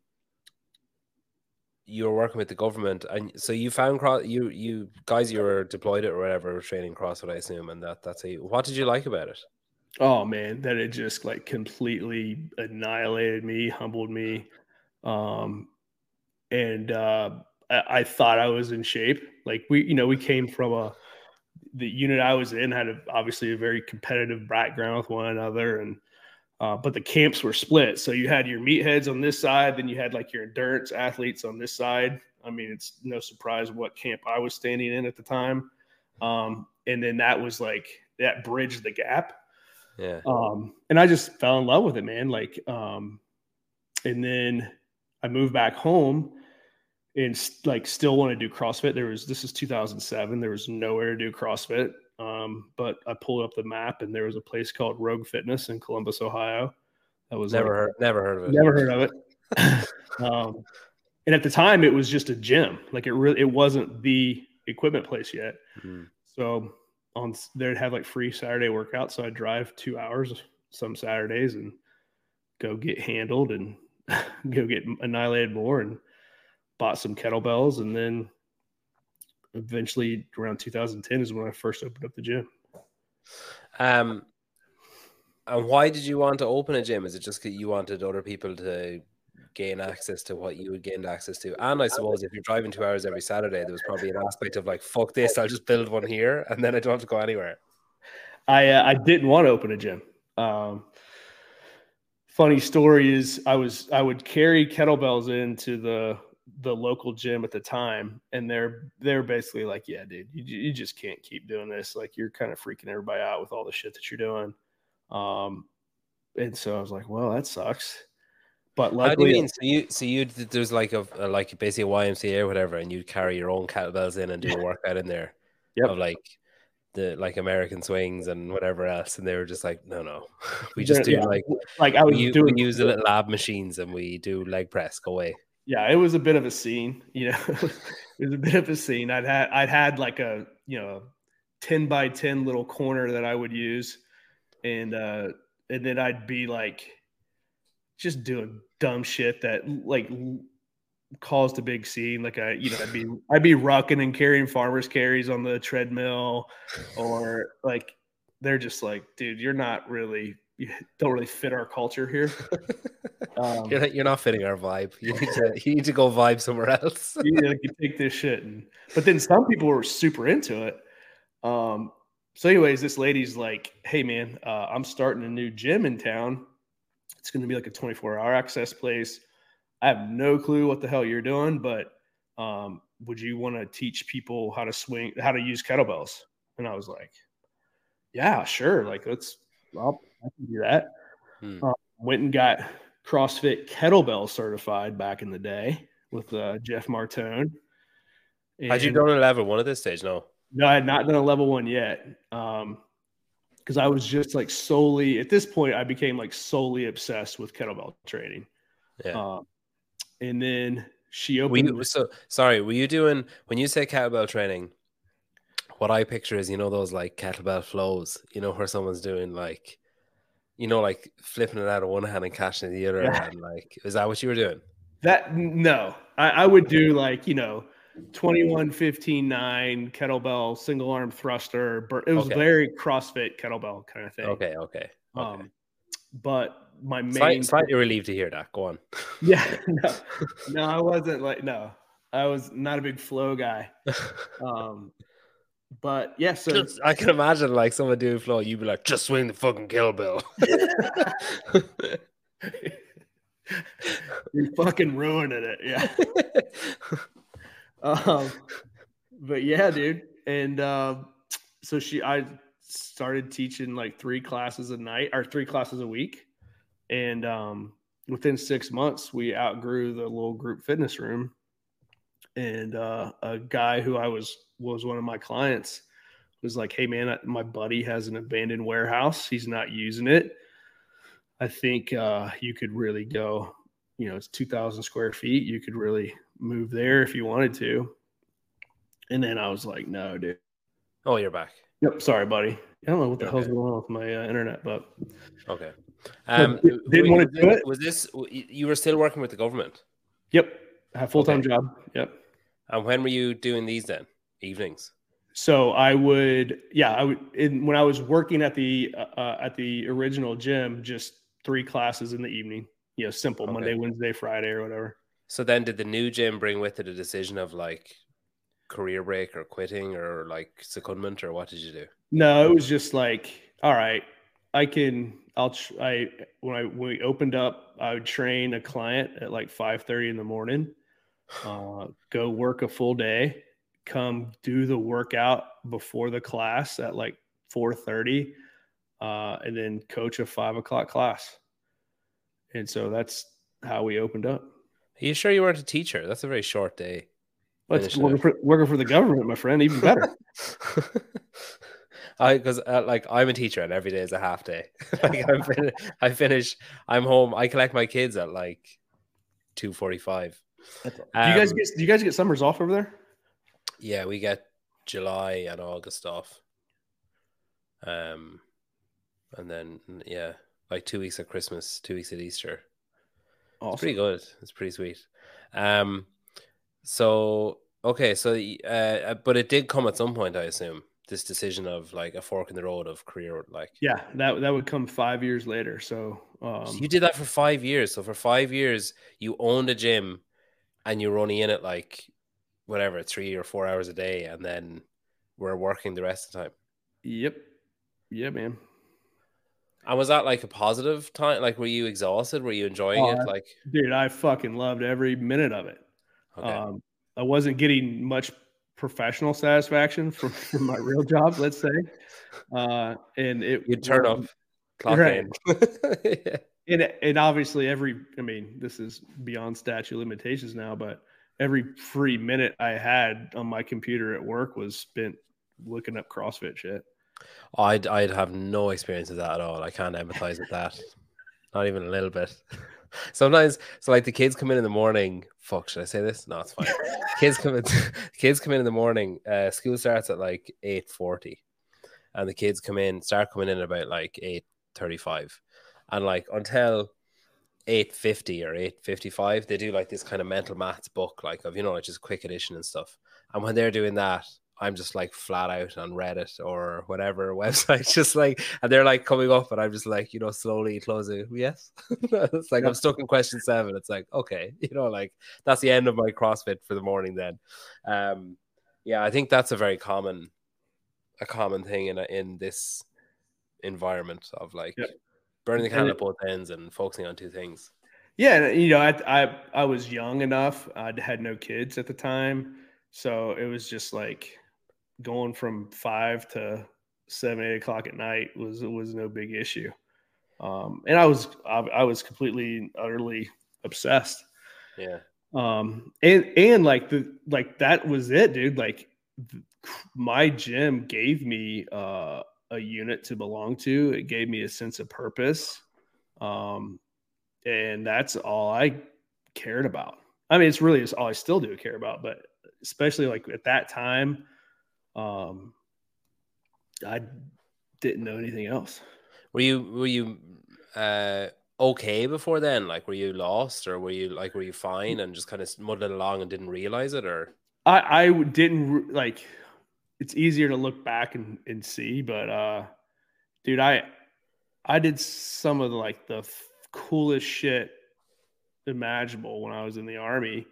you were working with the government, and so you found cross. You you guys, you were deployed it or whatever, training CrossFit, I assume, and that that's a. What did you like about it? Oh man, that it just like completely annihilated me, humbled me. Um, and uh, I, I, thought I was in shape. Like we, you know, we came from a the unit I was in had a, obviously a very competitive background with one another, and uh, but the camps were split. So you had your meatheads on this side, then you had like your endurance athletes on this side. I mean, it's no surprise what camp I was standing in at the time. Um, and then that was like that bridged the gap. Yeah. Um, and I just fell in love with it, man. Like, um, and then I moved back home and like still want to do CrossFit. There was this is 2007. There was nowhere to do CrossFit. Um, but I pulled up the map and there was a place called Rogue Fitness in Columbus, Ohio. That was never like, heard, never heard of it. Never heard of it. (laughs) um, and at the time, it was just a gym. Like it really, it wasn't the equipment place yet. Mm-hmm. So on they'd have like free Saturday workouts. So I drive two hours some Saturdays and go get handled and (laughs) go get annihilated more and bought some kettlebells and then eventually around 2010 is when I first opened up the gym. Um and why did you want to open a gym? Is it just you wanted other people to gain access to what you would gain access to? And I suppose if you're driving two hours every Saturday, there was probably an aspect of like, fuck this, I'll just build one here (laughs) and then I don't have to go anywhere. I uh, I didn't want to open a gym. Um, funny story is I was I would carry kettlebells into the the local gym at the time and they're they're basically like yeah dude you, you just can't keep doing this like you're kind of freaking everybody out with all the shit that you're doing um and so i was like well that sucks but luckily, how do you mean so you so you there's like a, a like basically a ymca or whatever and you'd carry your own kettlebells in and do a workout in there yep. of like the like American swings and whatever else, and they were just like, no, no, (laughs) we just do yeah. like like I was we, doing we use the little lab machines and we do leg press. Go away. Yeah, it was a bit of a scene. You know, (laughs) it was a bit of a scene. I'd had I'd had like a you know ten by ten little corner that I would use, and uh and then I'd be like just doing dumb shit that like caused a big scene. Like I, you know, I'd be I'd be rucking and carrying farmers carries on the treadmill, or like they're just like, dude, you're not really you don't really fit our culture here. (laughs) Um, you're, not, you're not fitting our vibe. You need to (laughs) you need to go vibe somewhere else. (laughs) you need to take this shit. And but then some people were super into it. Um, so, anyways, this lady's like, "Hey, man, uh, I'm starting a new gym in town. It's going to be like a 24 hour access place. I have no clue what the hell you're doing, but um, would you want to teach people how to swing, how to use kettlebells?" And I was like, "Yeah, sure. Like, let's. Well, I can do that." Hmm. Uh, went and got CrossFit kettlebell certified back in the day with uh, Jeff Martone. And Had you done a level one at this stage? No. No, I had not done a level one yet. Um, because I was just like solely at this point, I became like solely obsessed with kettlebell training. Yeah. Uh, and then she opened. You, so sorry, were you doing when you say kettlebell training? What I picture is you know those like kettlebell flows, you know where someone's doing like you know, like flipping it out of one hand and catching the other. Yeah. And like, is that what you were doing? That no, I, I would do like, you know, 21, 15, 9 kettlebell, single arm thruster. It was okay. very CrossFit kettlebell kind of thing. Okay. Okay. okay. Um, but my main Slight, slightly relieved to hear that. Go on. (laughs) Yeah. No, no, I wasn't like, no, I was not a big flow guy. (laughs) Um, but yeah, so just, I can imagine like someone doing flow, you'd be like, just swing the fucking kill bill. (laughs) You're fucking ruining it, yeah. (laughs) um, but yeah, dude, and uh, so she, I started teaching like three classes a night or three classes a week, and um, within six months, we outgrew the little group fitness room, and uh, a guy who I was was one of my clients was like, "Hey man, my buddy has an abandoned warehouse. He's not using it. I think uh, you could really go. You know, it's two thousand square feet. You could really move there if you wanted to." And then I was like, "No, dude." Oh, you're back. Yep. Sorry, buddy. I don't know what the okay. hell's going on with my uh, internet, but okay. (laughs) Um, didn't want to do it. Was this you were still working with the government? Yep. Have full time okay. job. Yep. And when were you doing these then? Evenings. So I would, yeah, I would. In, when I was working at the uh, uh, at the original gym, just three classes in the evening. You know, simple okay. Monday, Wednesday, Friday, or whatever. So then, did the new gym bring with it a decision of like career break or quitting or like secondment or what did you do? No, it was just like, all right, I can. I'll. I when I when we opened up, I would train a client at like five thirty in the morning. Uh, go work a full day come do the workout before the class at like 4.30 uh, and then coach a five o'clock class and so that's how we opened up are you sure you weren't a teacher that's a very short day well, working for, working for the government my friend even better (laughs) I because uh, like I'm a teacher and every day is a half day. (laughs) like I'm fin- I finish, I'm home. I collect my kids at like two forty five. Um, do you guys get do you guys get summers off over there? Yeah, we get July and August off. Um, and then yeah, like two weeks at Christmas, two weeks at Easter. Awesome. It's pretty good. It's pretty sweet. Um, so okay, so uh, uh, but it did come at some point, I assume. This decision of like a fork in the road of career, like yeah, that that would come five years later. So, um, so you did that for five years. So for five years, you owned a gym, and you were only in it like whatever three or four hours a day, and then we're working the rest of the time. Yep. Yeah, man. And was that like a positive time? Like, were you exhausted? Were you enjoying it? Like, dude, I fucking loved every minute of it. Okay. Um, I wasn't getting much professional satisfaction from, from my real (laughs) job, let's say. Uh, and it you turn um, off clock right. (laughs) yeah. And and obviously every I mean, this is beyond statute limitations now, but every free minute I had on my computer at work was spent looking up CrossFit shit. I'd I'd have no experience with that at all. I can't empathize with that. (laughs) Not even a little bit. (laughs) Sometimes, so like the kids come in in the morning. Fuck, should I say this? No, it's fine. (laughs) kids come in. kids come in in the morning. Uh, school starts at like eight forty, and the kids come in start coming in about like eight thirty five, and like until 850 or 855 they do like this kind of mental maths book like of you know like just quick addition and stuff and when they're doing that I'm just like flat out on Reddit or whatever (laughs) website, just like, and they're like coming up, and I'm just like, you know, slowly closing. Yes, (laughs) it's like yeah. I'm stuck in question seven. It's like, okay, (laughs) you know, like that's the end of my CrossFit for the morning. Then, um, yeah, I think that's a very common, a common thing in a, in this environment of like yeah. Burning the candle at both ends and focusing on two things. Yeah, you know, I I I was young enough. I had no kids at the time, so it was just like going from five to seven, eight o'clock at night was was no big issue. Um, and I was I, I was completely utterly obsessed. Yeah. Um, and and like the like that was it, dude. Like my gym gave me uh, a unit to belong to. It gave me a sense of purpose. Um, and that's all I cared about. I mean, it's really all I still do care about, but especially like at that time, um, I didn't know anything else. Were you were you uh okay before then? Like, were you lost, or were you like were you fine and just kind of muddling along and didn't realize it, or? I I didn't like. It's easier to look back and and see, but uh, dude, I I did some of the like the coolest shit imaginable when I was in the army.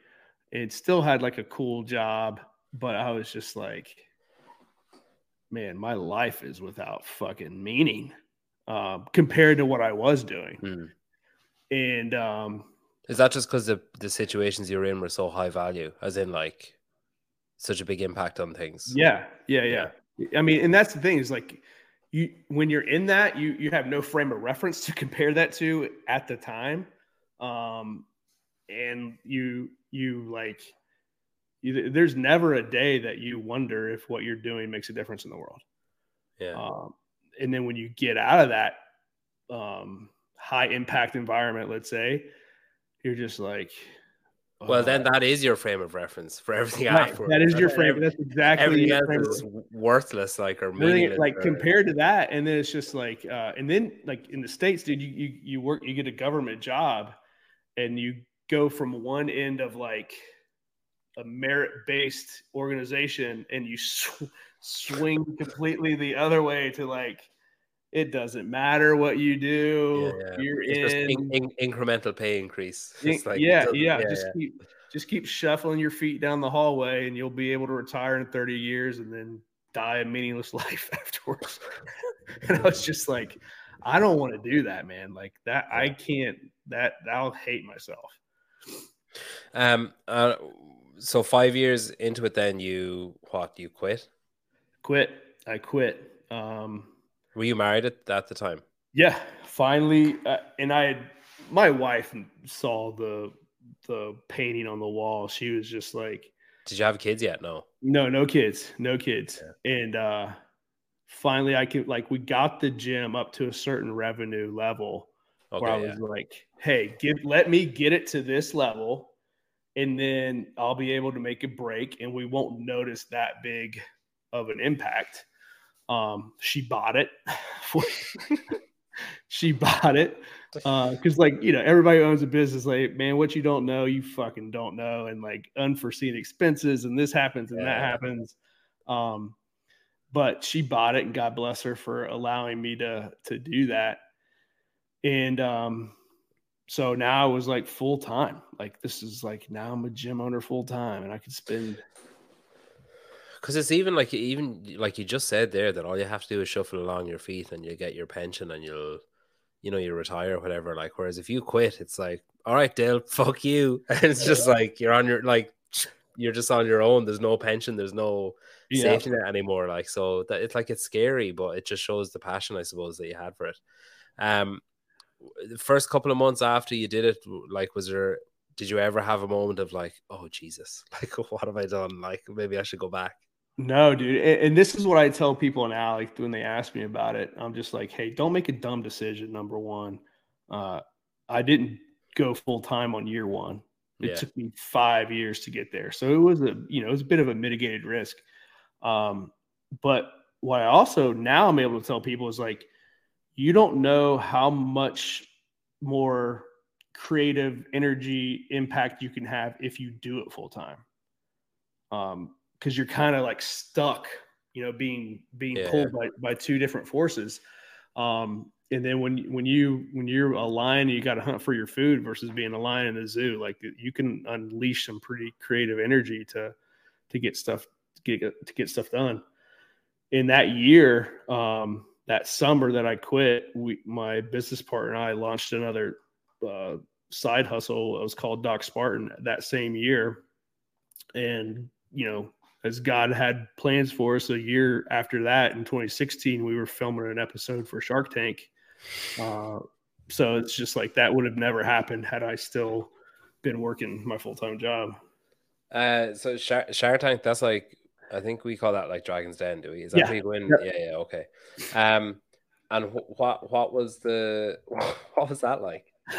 It still had like a cool job, but I was just like, man, my life is without fucking meaning uh, compared to what I was doing. Mm. And um, is that just because the the situations you're in were so high value, as in like such a big impact on things? Yeah, yeah, yeah. I mean, and that's the thing is like you when you're in that, you you have no frame of reference to (laughs) compare that to at the time, um, and you you like you, there's never a day that you wonder if what you're doing makes a difference in the world. Yeah. Um, and then when you get out of that um, high impact environment, let's say, you're just like, well, then that is your frame of reference for everything right. after. That is your frame. That's exactly everything else is worthless, like or meaningless. Like or, compared to that, and then it's just like, uh, and then like in the states, dude, you you you work, you get a government job, and you go from one end of like a merit based organization and you sw- swing completely the other way to like it doesn't matter what you do yeah, yeah. you're it's in, in, in, incremental pay increase (laughs) like, yeah, yeah, yeah just keep just keep shuffling your feet down the hallway and you'll be able to retire in 30 years and then die a meaningless (laughs) life afterwards (laughs) and i was just like i don't want to do that man like that i can't that i'll hate myself um uh, so five years into it, then you what? You quit? Quit. I quit. Um, Were you married at, at the time? Yeah, finally. Uh, and I had my wife saw the the painting on the wall. She was just like, "Did you have kids yet?" No. No, no kids, no kids. Yeah. And uh, finally, I could like we got the gym up to a certain revenue level okay, where I was yeah. like, "Hey, give let me get it to this level." and then I'll be able to make a break and we won't notice that big of an impact. Um, she bought it. (laughs) (laughs) she bought it Uh, because, uh, like, you know, everybody owns a business. Like, man, what you don't know, you fucking don't know, and like unforeseen expenses, and this happens and yeah. that happens. Um, but she bought it, and God bless her for allowing me to to do that. And um, so now I was like full time. Like this is like now I'm a gym owner full time, and I could spend. Because it's even like even like you just said there that all you have to do is shuffle along your feet, and you get your pension, and you'll, you know, you retire, or whatever. Like whereas if you quit, it's like, all right, Dale, (laughs) fuck you. (laughs) And it's just like you're on your like (sniffs) you're just on your own. There's no pension. There's no yeah. safety net anymore. Like so that it's like it's scary, but it just shows the passion, I suppose, that you had for it. Um, the first couple of months after you did it, like, was there? Did you ever have a moment of like, oh Jesus, (laughs) like, what have I done? Like, maybe I should go back. No, dude. And this is what I tell people now, like when they ask me about it. I'm just like, hey, don't make a dumb decision. Number one, uh, I didn't go full time on year one. It yeah. took me five years to get there, so it was a you know it was a bit of a mitigated risk. Um, but what I also now I'm able to tell people is like, you don't know how much more creative energy impact you can have if you do it full time. Um, because you're kind of like stuck, you know, being being Yeah. pulled by, by two different forces. Um, and then when when you when you're a lion, you got to hunt for your food versus being a lion in the zoo. Like you can unleash some pretty creative energy to to get stuff to get to get stuff done. In that year, um, that summer that I quit, we my business partner and I launched another uh, side hustle. It was called Doc Spartan that same year, and you know, as God had plans for us, a year after that, in 2016, we were filming an episode for Shark Tank. Uh, so it's just like that would have never happened had I still been working my full time job. Uh, so Shark, Shark Tank, that's like I think we call that like Dragon's Den, do we? Is that Yeah. where you win? Yep. Yeah, yeah, okay. Um, and wh- what what was the (laughs) what was that like? (laughs)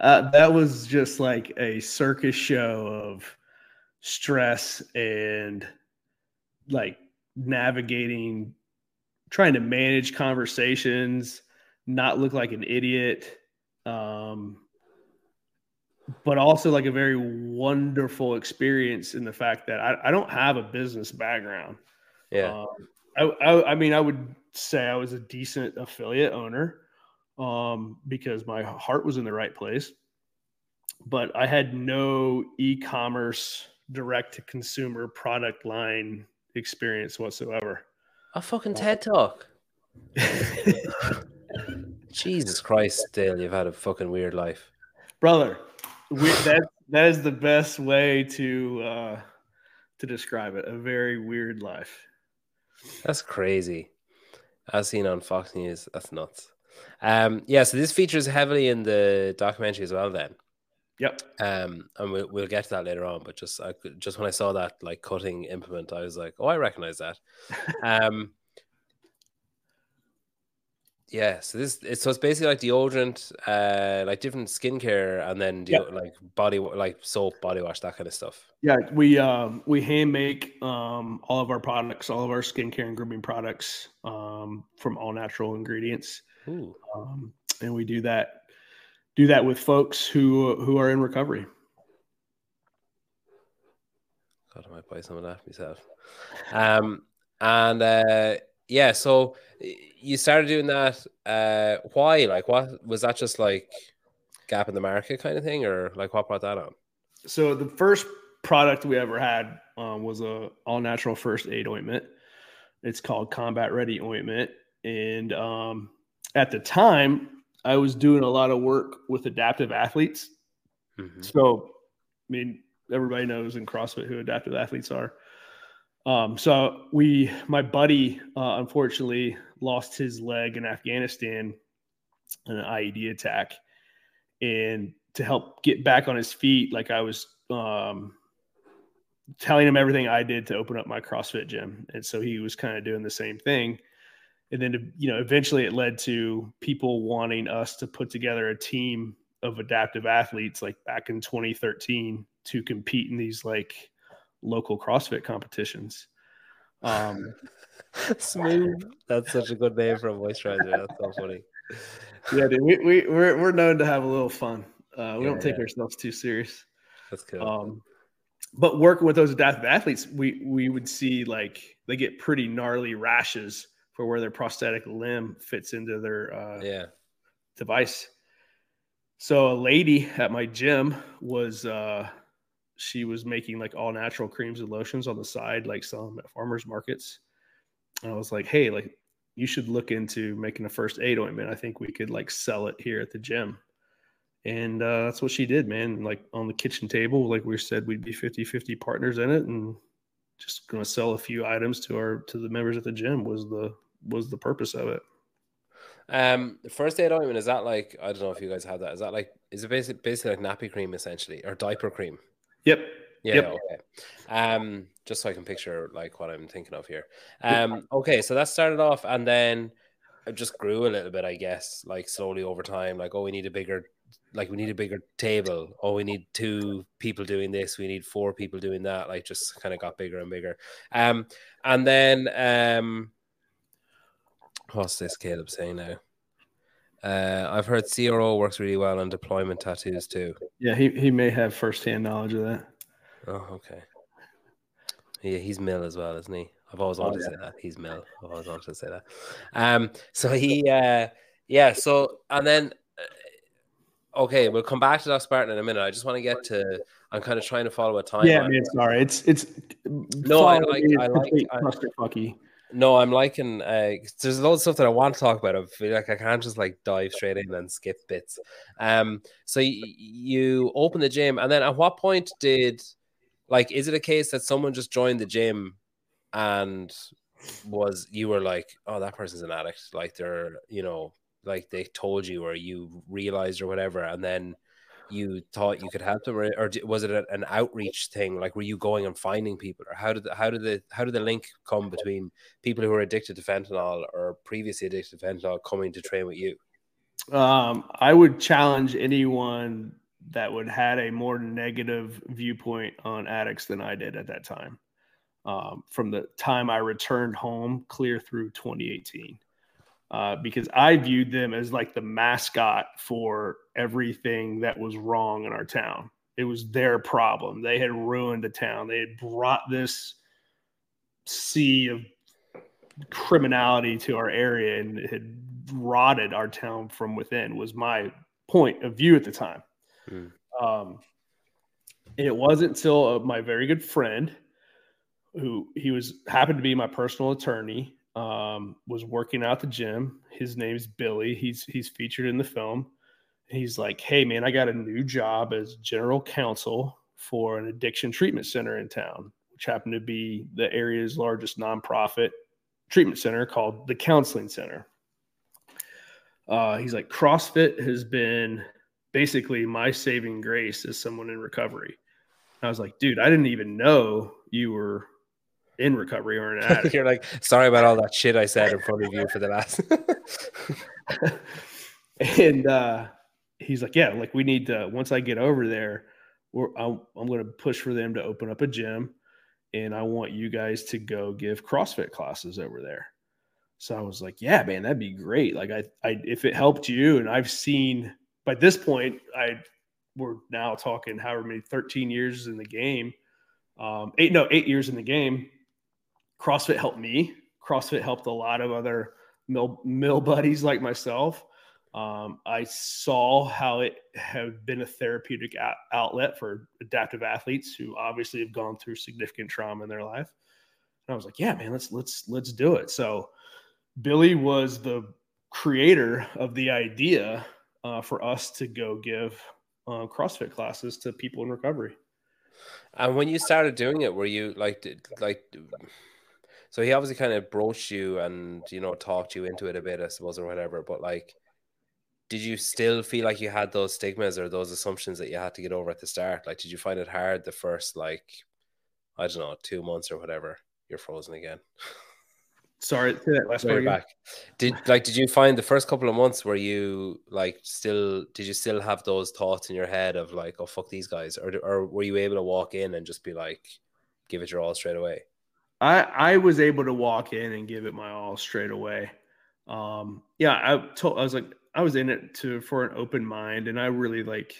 uh, that was just like a circus show of stress and like navigating, trying to manage conversations, not look like an idiot, um, but also like a very wonderful experience in the fact that I, I don't have a business background. Yeah, Um, I, I, I mean, I would say I was a decent affiliate owner um, because my heart was in the right place, but I had no e-commerce direct to consumer product line experience whatsoever. a fucking TED talk. (laughs) Jesus Christ, Dale, you've had a fucking weird life. Brother, we, that that is the best way to uh, to describe it. A very weird life. That's crazy. As seen on Fox News, that's nuts. Um, yeah, so this features heavily in the documentary as well. Then, Yep. um, and we'll, we'll get to that later on. But just I could, just when I saw that like cutting implement, I was like, oh, I recognize that. (laughs) um, yeah, so this it's so it's basically like deodorant, uh, like different skincare, and then deo- like body like soap, body wash, that kind of stuff. Yeah, we um, we hand make um, all of our products, all of our skincare and grooming products um, from all natural ingredients, Ooh, um, and we do that do that with folks who who are in recovery. God, I might buy some of that myself. Um, and uh, yeah, so you started doing that. Uh, why? Like, what was that? Just like gap in the market kind of thing, or like what brought that on? So the first product we ever had um, was a all natural first aid ointment. It's called Combat Ready ointment, and um, at the time, I was doing a lot of work with adaptive athletes. Mhm. So, I mean, everybody knows in CrossFit who adaptive athletes are. Um, so we, my buddy, uh, unfortunately lost his leg in Afghanistan in an IED attack, and to help get back on his feet, like I was um, telling him everything I did to open up my CrossFit gym, and so he was kind of doing the same thing. And then, you know, eventually it led to people wanting us to put together a team of adaptive athletes, like back in 2013, to compete in these like local CrossFit competitions. Um, (laughs) Smooth. That's such a good name for a moisturizer. That's so funny. yeah, dude, we, we we're we're known to have a little fun. Uh, we Yeah, don't take yeah. ourselves too serious. That's cool. Um, but working with those adaptive athletes, we we would see like they get pretty gnarly rashes for where their prosthetic limb fits into their uh, yeah. device. So a lady at my gym was uh she was making like all natural creams and lotions on the side, like selling at farmers markets. And I was like, hey, like you should look into making a first aid ointment. I think we could like sell it here at the gym. And uh, that's what she did, man. Like on the kitchen table, like we said, we'd be 50 50 partners in it and just gonna sell a few items to our to the members at the gym was the was the purpose of it. Um, first aid ointment is that like I don't know if you guys have that. Is that like is it basically basically like nappy cream essentially or diaper cream? Yep. Yeah. Yep. Okay. Um, just so I can picture like what I'm thinking of here. Um. Okay. So that started off, and then it just grew a little bit, I guess, like slowly over time. Like, oh, we need a bigger, like we need a bigger table. Oh, we need two people doing this. We need four people doing that. Like, just kind of got bigger and bigger. Um, and then um, what's this Caleb saying now? Uh, I've heard CRO works really well on deployment tattoos too. Yeah, he, he may have firsthand knowledge of that. Oh, okay. Yeah, he's Mill as well, isn't he? I've always wanted oh, yeah. to say that. He's Mill. I've always wanted to say that. Um, so he, uh, yeah. So and then, uh, okay, we'll come back to that Spartan in a minute. I just want to get to. I'm kind of trying to follow a time. Yeah, man. Sorry, it's it's. No, I like. I like. I, no, I'm liking. Uh, there's a lot of stuff that I want to talk about. I feel like I can't just like dive straight in and skip bits. Um, so y- you open the gym, and then at what point did, like, is it a case that someone just joined the gym, and was you were like, oh, that person's an addict, like they're, you know, like they told you or you realized or whatever, and then you thought you could help them, or, or was it an outreach thing? Like, were you going and finding people, or how did the, how did the how did the link come between people who are addicted to fentanyl or previously addicted to fentanyl coming to train with you? Um, I would challenge anyone that would had a more negative viewpoint on addicts than I did at that time. Um, from the time I returned home, clear through 2018 uh, because I viewed them as like the mascot for everything that was wrong in our town. It was their problem. They had ruined the town. They had brought this sea of criminality to our area and it had rotted our town from within was my point of view at the time. Mm. Um, and it wasn't until uh, my very good friend who he was happened to be my personal attorney um, was working out the gym. His name's Billy. He's he's featured in the film. He's like, "Hey man, I got a new job as general counsel for an addiction treatment center in town, which happened to be the area's largest nonprofit treatment center called the Counseling Center." Uh, he's like, CrossFit has been basically my saving grace as someone in recovery. I was like, dude, I didn't even know you were in recovery or an (laughs) addict. You're like, sorry about all that shit I said in front of you for the last. (laughs) and uh, he's like, yeah, like we need to. Once I get over there, we're, I'm, I'm going to push for them to open up a gym, and I want you guys to go give CrossFit classes over there. So I was like, yeah, man, that'd be great. Like I, I if it helped you, and I've seen by this point, I we're now talking however many 13 years in the game. Um, eight no eight years in the game CrossFit helped me. CrossFit helped a lot of other mill, mill (laughs) buddies like myself. Um, I saw how it had been a therapeutic outlet for adaptive athletes who obviously have gone through significant trauma in their life. And I was like, yeah, man, let's let's let's do it. So Billy was the creator of the idea uh, for us to go give uh, CrossFit classes to people in recovery. And when you started doing it, were you like, like, so he obviously kind of broached you and you know talked you into it a bit, I suppose, or whatever. But like, did you still feel like you had those stigmas or those assumptions that you had to get over at the start? Like, did you find it hard the first like, I don't know, two months or whatever? You're frozen again. Sorry, that last part back. Did like did you find the first couple of months where you like still did you still have those thoughts in your head of like oh fuck these guys or or were you able to walk in and just be like give it your all straight away? I I was able to walk in and give it my all straight away. Um, yeah, I told I was like I was in it to for an open mind, and I really like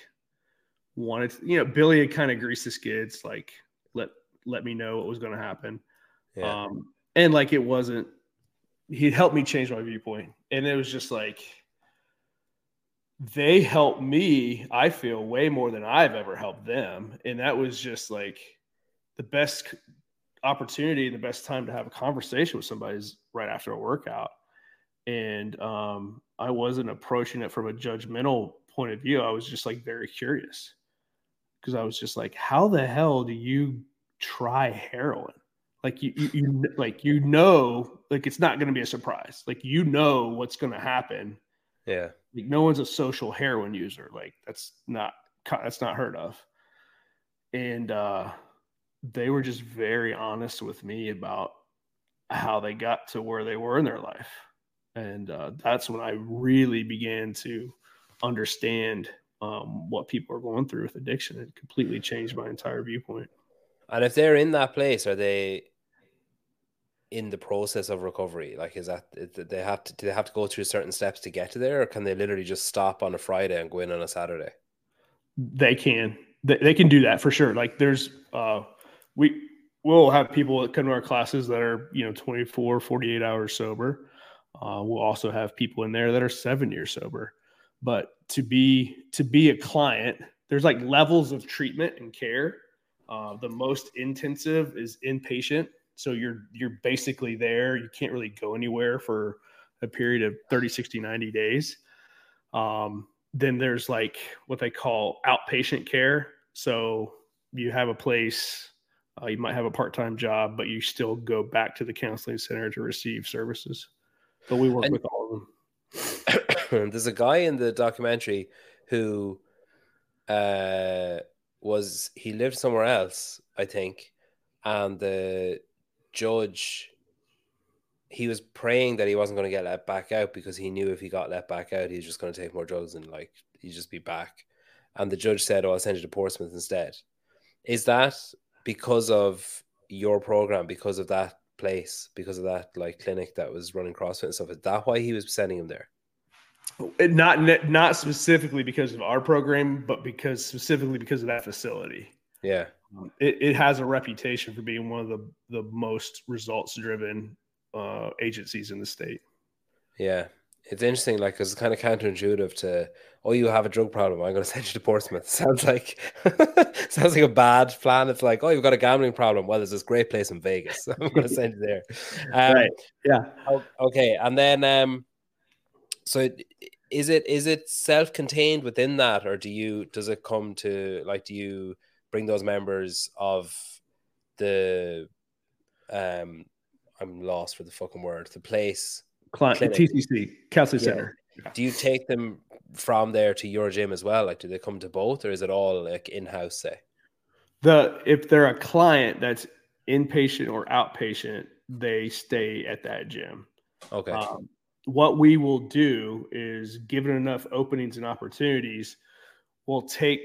wanted to, you know Billy had kind of greased the skids, like let let me know what was going to happen. Yeah. Um, and like it wasn't he helped me change my viewpoint, and it was just like they helped me. I feel way more than I've ever helped them, and that was just like the best opportunity, the best time to have a conversation with somebody is right after a workout. And um, I wasn't approaching it from a judgmental point of view. I was just like very curious because I was just like, how the hell do you try heroin? Like you, you, you like you know, like it's not going to be a surprise. Like you know what's going to happen. Yeah. Like no one's a social heroin user. Like that's not that's not heard of. And uh they were just very honest with me about how they got to where they were in their life. And uh, that's when I really began to understand um, what people are going through with addiction. It completely changed my entire viewpoint. And if they're in that place, are they in the process of recovery? Like, is that they have to do they have to go through certain steps to get to there, or can they literally just stop on a Friday and go in on a Saturday? They can. They, they can do that for sure. Like, there's uh, we we'll have people that come to our classes that are you know 24 48 hours sober. Uh, we'll also have people in there that are seven years sober. But to be to be a client there's like levels of treatment and care. Uh, the most intensive is inpatient. So you're you're basically there. You can't really go anywhere for a period of 30 60 90 days. Um, then there's like what they call outpatient care. So you have a place uh, you might have a part-time job, but you still go back to the counseling center to receive services. But we work and, with all of them. (coughs) there's a guy in the documentary who uh, was he lived somewhere else, I think, and the judge he was praying that he wasn't going to get let back out because he knew if he got let back out, he was just going to take more drugs and like he'd just be back. And the judge said, "Oh, I'll send you to Portsmouth instead." Is that because of your program, because of that place, because of that like clinic that was running CrossFit and stuff. Is that why he was sending him there? Not not specifically because of our program, but because specifically because of that facility. Yeah, um, it, it has a reputation for being one of the the most results driven uh, agencies in the state. Yeah, it's interesting, like, because it's kind of counterintuitive to, oh, you have a drug problem. I'm going (laughs) to send you to Portsmouth. (laughs) Sounds like (laughs) sounds like a bad plan. It's like, oh, you've got a gambling problem. Well, there's this great place in Vegas. I'm going to send you there. Um, right. Yeah. Okay. And then, um, so is it is it self-contained within that, or do you does it come to like do you bring those members of the um I'm lost for the fucking word the place Client, TCC, Counseling yeah. Center. Do you take them from there to your gym as well? Like, do they come to both, or is it all like in house? Say the if they're a client that's inpatient or outpatient, they stay at that gym. Okay. Um, what we will do is, given enough openings and opportunities, we'll take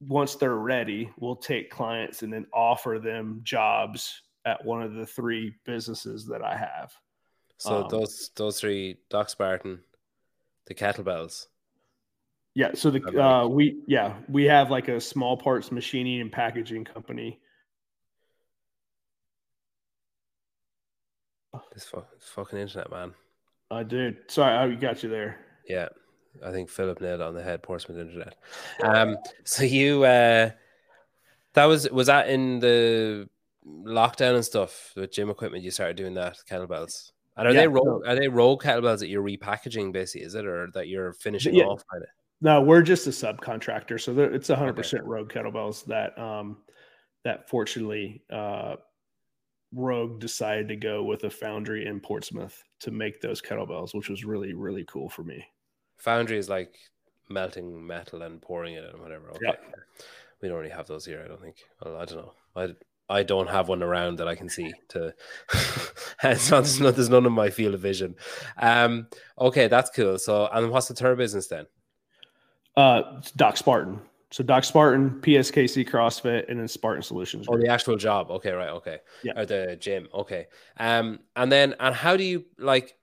once they're ready, we'll take clients and then offer them jobs at one of the three businesses that I have. So um, those those three Doc Spartan, the kettlebells. Yeah. So the uh, we yeah we have like a small parts machining and packaging company. This fucking internet, man. I uh, did. Sorry, I got you there. Yeah, I think Philip nailed on the head. Portsmouth internet. Um. So you uh, that was was that in the lockdown and stuff with gym equipment. You started doing that kettlebells. And are yeah, they Rogue, are they Rogue kettlebells that you're repackaging, basically? Is it or that you're finishing yeah. off? Of? No, we're just a subcontractor, so it's 100 okay. percent Rogue kettlebells that um that fortunately uh Rogue decided to go with a foundry in Portsmouth to make those kettlebells, which was really really cool for me. Foundry is like melting metal and pouring it and whatever. Okay. Yeah. We don't really have those here, I don't think. I don't know. I I don't have one around that I can see to. (laughs) it's not there's, not there's none of my field of vision. Um, okay, that's cool. So, and what's the third business then? Uh, Doc Spartan. So Doc Spartan, PSKC CrossFit, and then Spartan Solutions. Oh, the actual job. Okay, right. Okay. Yeah. Or the gym. Okay. Um, and then and how do you like?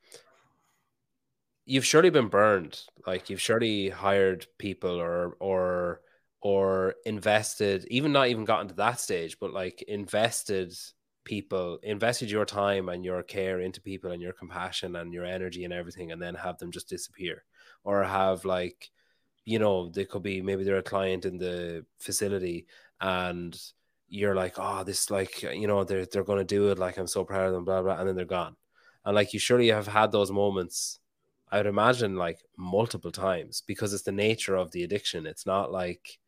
You've surely been burned. Like you've surely hired people or or or invested, even not even gotten to that stage, but like invested people, invested your time and your care into people and your compassion and your energy and everything, and then have them just disappear, or have like, you know, they could be maybe they're a client in the facility and you're like, oh, this like, you know, they're they're gonna do it, like I'm so proud of them, blah blah, and then they're gone, and like you surely have had those moments I would imagine like multiple times because it's the nature of the addiction. It's not like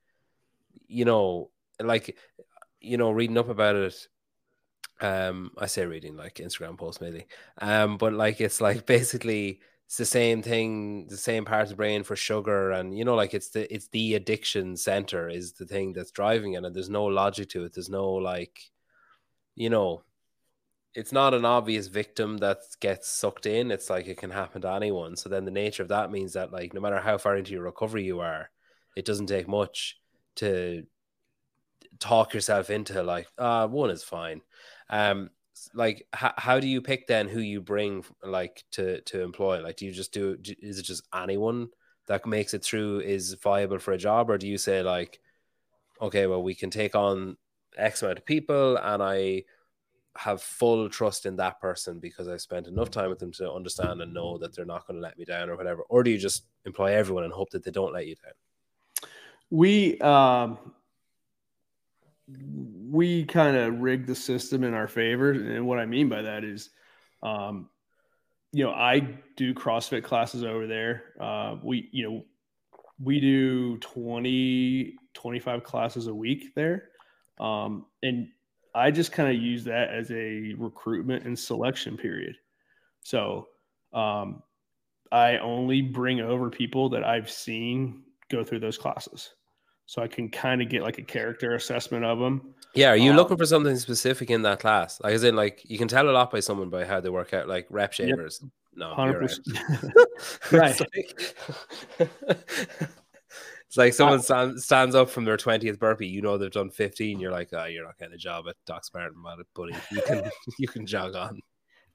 you know, like, you know, reading up about it. Um, I say reading like Instagram posts maybe, Um, but like it's like (laughs) basically it's the same thing, the same part of the brain for sugar, and you know, like it's the it's the addiction center is the thing that's driving it, and there's no logic to it. There's no like, you know, it's not an obvious victim that gets sucked in. It's like it can happen to anyone. So then the nature of that means that like no matter how far into your recovery you are, it doesn't take much to talk yourself into like uh one is fine um like how, how do you pick then who you bring like to to employ like do you just do is it just anyone that makes it through is viable for a job or do you say like okay well we can take on x amount of people and i have full trust in that person because I've spent enough time with them to understand and know that they're not going to let me down or whatever? Or do you just employ everyone and hope that they don't let you down? We um we kind of rigged the system in our favor, and what I mean by that is, um, you know, I do CrossFit classes over there. Uh, we, you know, we do 20, 25 classes a week there. Um, and I just kind of use that as a recruitment and selection period. So um, I only bring over people that I've seen go through those classes. So I can kind of get like a character assessment of them. Yeah, are you um, looking for something specific in that class? Like, as in, like you can tell a lot by someone by how they work out, like rep shavers. Yep. No, hundred percent. (laughs) right. It's like (laughs) someone stand, stands up from their 20th burpee, you know they've done 15, you're like, oh, you're not getting a job at Doc Spartan, buddy. You can (laughs) you can jog on.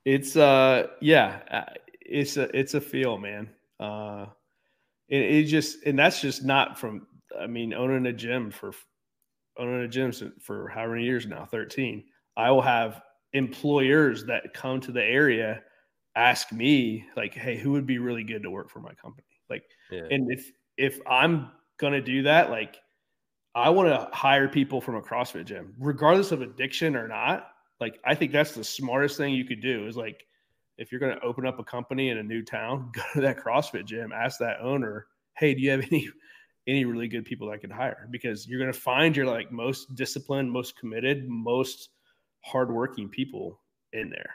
It's uh yeah, uh, it's a it's a feel, man. Uh it, it just and that's just not from I mean owning a gym for owning a gym for how many years now, 13. I will have employers that come to the area ask me like, hey, who would be really good to work for my company? Like, yeah. and if if I'm going to do that, like I want to hire people from a CrossFit gym, regardless of addiction or not. Like, I think that's the smartest thing you could do is like, if you're going to open up a company in a new town, (laughs) go to that CrossFit gym, ask that owner, hey, do you have any (laughs) any really good people that I could hire? Because you're going to find your like most disciplined, most committed, most hardworking people in there.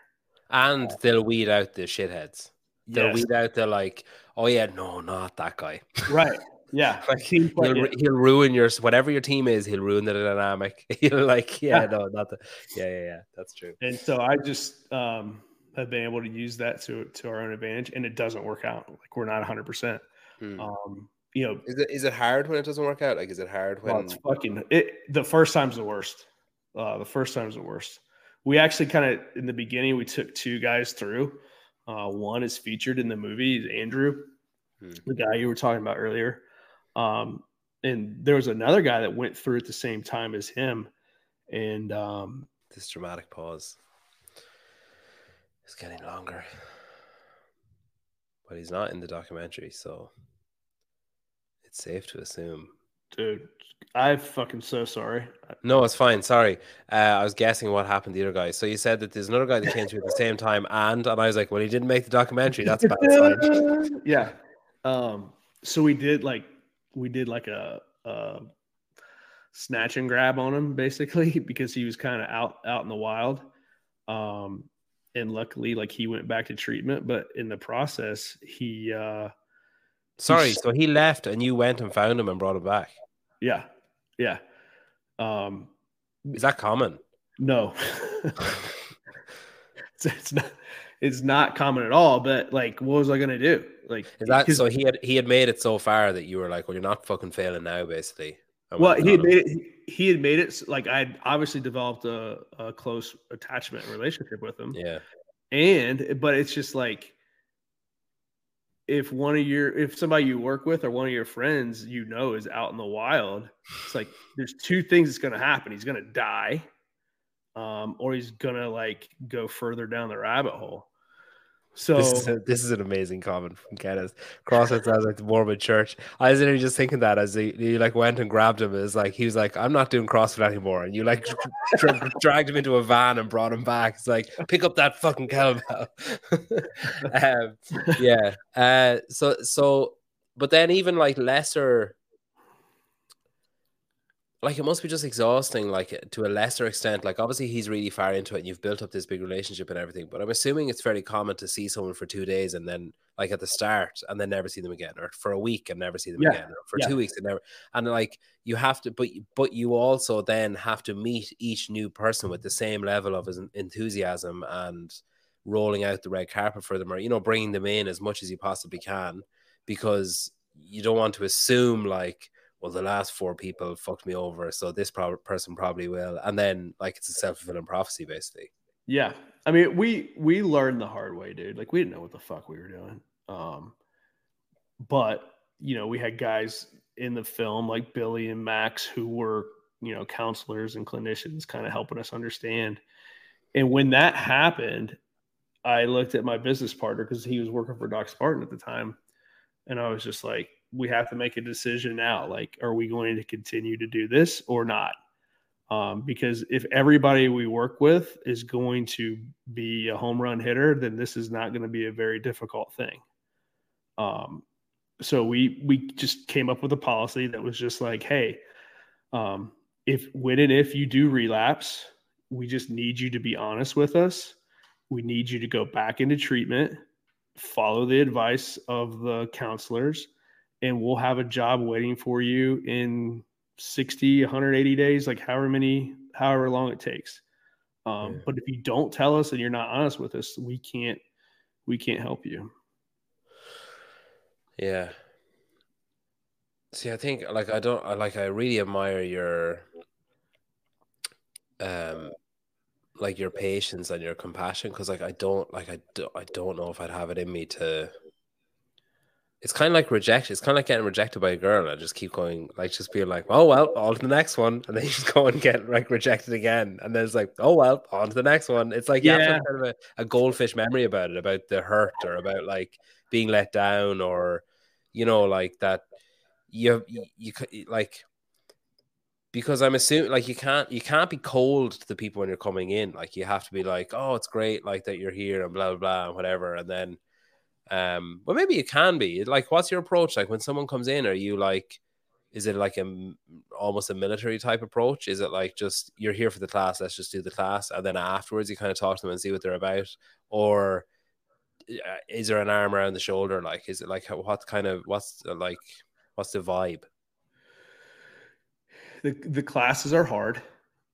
And they'll weed out the shitheads. They'll yes. weed out the like, oh yeah, no, not that guy. Right. Yeah, (laughs) like he'll, he'll ruin your whatever your team is. He'll ruin the dynamic. he'll like, yeah, yeah, no, not the, yeah, yeah, yeah. That's true. And so I just um have been able to use that to to our own advantage, and it doesn't work out. Like we're not 100. percent hmm. Um, you know, is it is it hard when it doesn't work out? Like, is it hard when well, it's fucking it? The first time's the worst. Uh, the first time's the worst. We actually kind of in the beginning we took two guys through. Uh, one is featured in the movie, Andrew, hmm. the guy you were talking about earlier. Um, and there was another guy that went through at the same time as him. And um, this dramatic pause is getting longer. But he's not in the documentary, so it's safe to assume. Dude, I'm fucking so sorry. No, it's fine. Sorry. Uh, I was guessing what happened to the other guy. So you said that there's another guy that came through at the same time, and and I was like, well, he didn't make the documentary. That's a bad sign. (laughs) yeah. Um. So we did like we did like a, a snatch and grab on him basically (laughs) because he was kind of out out in the wild. Um, and luckily, like he went back to treatment, but in the process, he. uh Sorry, he, so he left, and you went and found him and brought him back. Yeah, yeah. Um, is that common? No, (laughs) it's, it's not. It's not common at all. But like, what was I gonna do? Like, is that so? He had he had made it so far that you were like, well, you're not fucking failing now, basically. Well, he had made it. He had made it like I had obviously developed a, a close attachment relationship with him. Yeah, and but it's just like if one of your if somebody you work with or one of your friends you know is out in the wild, it's like there's two things that's going to happen. He's going to die, um, or he's going to like go further down the rabbit hole. So this is, a, this is, an amazing comment from Kenneth. CrossFit sounds like the Mormon church. I was literally just thinking that as he, he like went and grabbed him, is like he was like, "I'm not doing CrossFit anymore," and you like dra- (laughs) dragged him into a van and brought him back. It's like, pick up that fucking kettlebell. (laughs) um, yeah. Uh, so so, but then even like lesser like it must be just exhausting like to a lesser extent like obviously he's really far into it and you've built up this big relationship and everything but i'm assuming it's very common to see someone for two days and then like at the start and then never see them again or for a week and never see them yeah. again or for yeah. two weeks and never and like you have to but but you also then have to meet each new person with the same level of enthusiasm and rolling out the red carpet for them or you know bringing them in as much as you possibly can because you don't want to assume like well, the last four people fucked me over, so this pro- person probably will. And then like it's a self fulfilling prophecy, basically. Yeah, I mean, we we learned the hard way, dude. Like we didn't know what the fuck we were doing. Um, but you know, we had guys in the film like Billy and Max who were you know counselors and clinicians, kind of helping us understand. And when that happened, I looked at my business partner because he was working for Doc Spartan at the time. And I was just like, we have to make a decision now. Like, are we going to continue to do this or not? Um, because if everybody we work with is going to be a home run hitter, then this is not going to be a very difficult thing. Um, so we we just came up with a policy that was just like, hey, um, if when and if you do relapse, we just need you to be honest with us. We need you to go back into treatment, follow the advice of the counselors, and we'll have a job waiting for you in 60, 180 days, like however many, however long it takes. Um, yeah. But if you don't tell us and you're not honest with us, we can't, we can't help you. Yeah. See, I think like I don't I like I really admire your um like your patience and your compassion because like I don't like I, do, I don't know if I'd have it in me to it's kind of like rejection. It's kind of like getting rejected by a girl and just keep going, like just being like, oh well, on to the next one, and then you just (laughs) go and get like rejected again, and then it's like, oh well, on to the next one. It's like yeah, kind of a, a goldfish memory about it, about the hurt or about like being let down or you know like that. You you, you like because I'm assuming like you can't you can't be cold to the people when you're coming in. Like you have to be like, oh, it's great, like that you're here and blah blah blah and whatever, and then um, well, maybe it can be. Like, what's your approach? Like, when someone comes in, are you like, is it like a almost a military type approach? Is it like just you're here for the class, let's just do the class, and then afterwards you kind of talk to them and see what they're about, or uh, is there an arm around the shoulder? Like, is it like what kind of what's like what's the vibe? The the classes are hard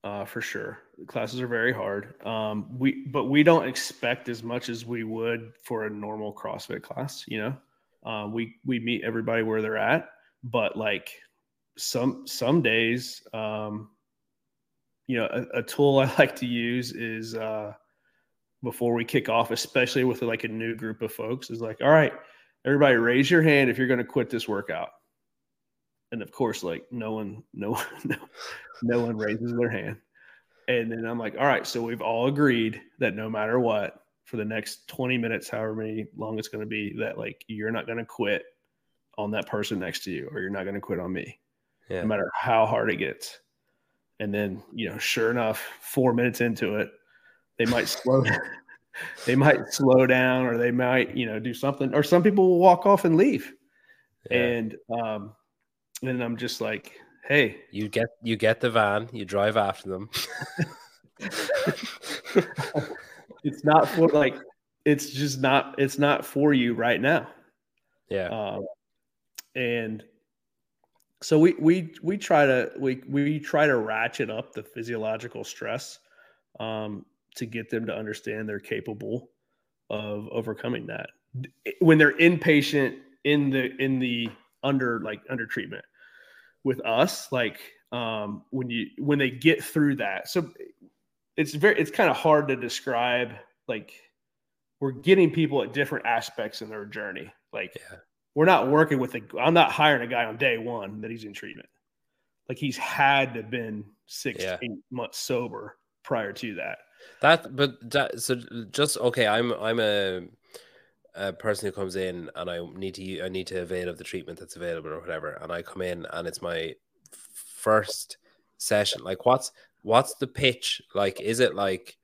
uh, for sure. The classes are very hard. Um, we but we don't expect as much as we would for a normal CrossFit class. You know, uh, we we meet everybody where they're at, but like some some days, um, you know, a, a, tool (laughs) I like to use is uh, before we kick off, especially with like a new group of folks, is like, all right, everybody, raise your hand if you're going to quit this workout and of course like no one no (laughs) no no one raises their hand and then i'm like all right so we've all agreed that no matter what for the next 20 minutes however many long it's going to be that like you're not going to quit on that person next to you or you're not going to quit on me yeah. no matter how hard it gets and then you know sure enough four minutes into it they might slow (laughs) they might slow down or they might you know do something or some people will walk off and leave yeah. and um and I'm just like, hey, you get you get the van, you drive after them. (laughs) it's not for like it's just not it's not for you right now. Yeah. Um, and so we we we try to we we try to ratchet up the physiological stress um, to get them to understand they're capable of overcoming that when they're inpatient in the in the under like under treatment with us like um when you when they get through that so it's very it's kind of hard to describe like we're getting people at different aspects in their journey like yeah. we're not working with a i'm not hiring a guy on day one that he's in treatment like he's had to have been six yeah. eight months sober prior to that that but that so just okay i'm i'm a a person who comes in and I need to I need to avail of the treatment that's available or whatever, and I come in and it's my first session. Like, what's what's the pitch? Like, is it like,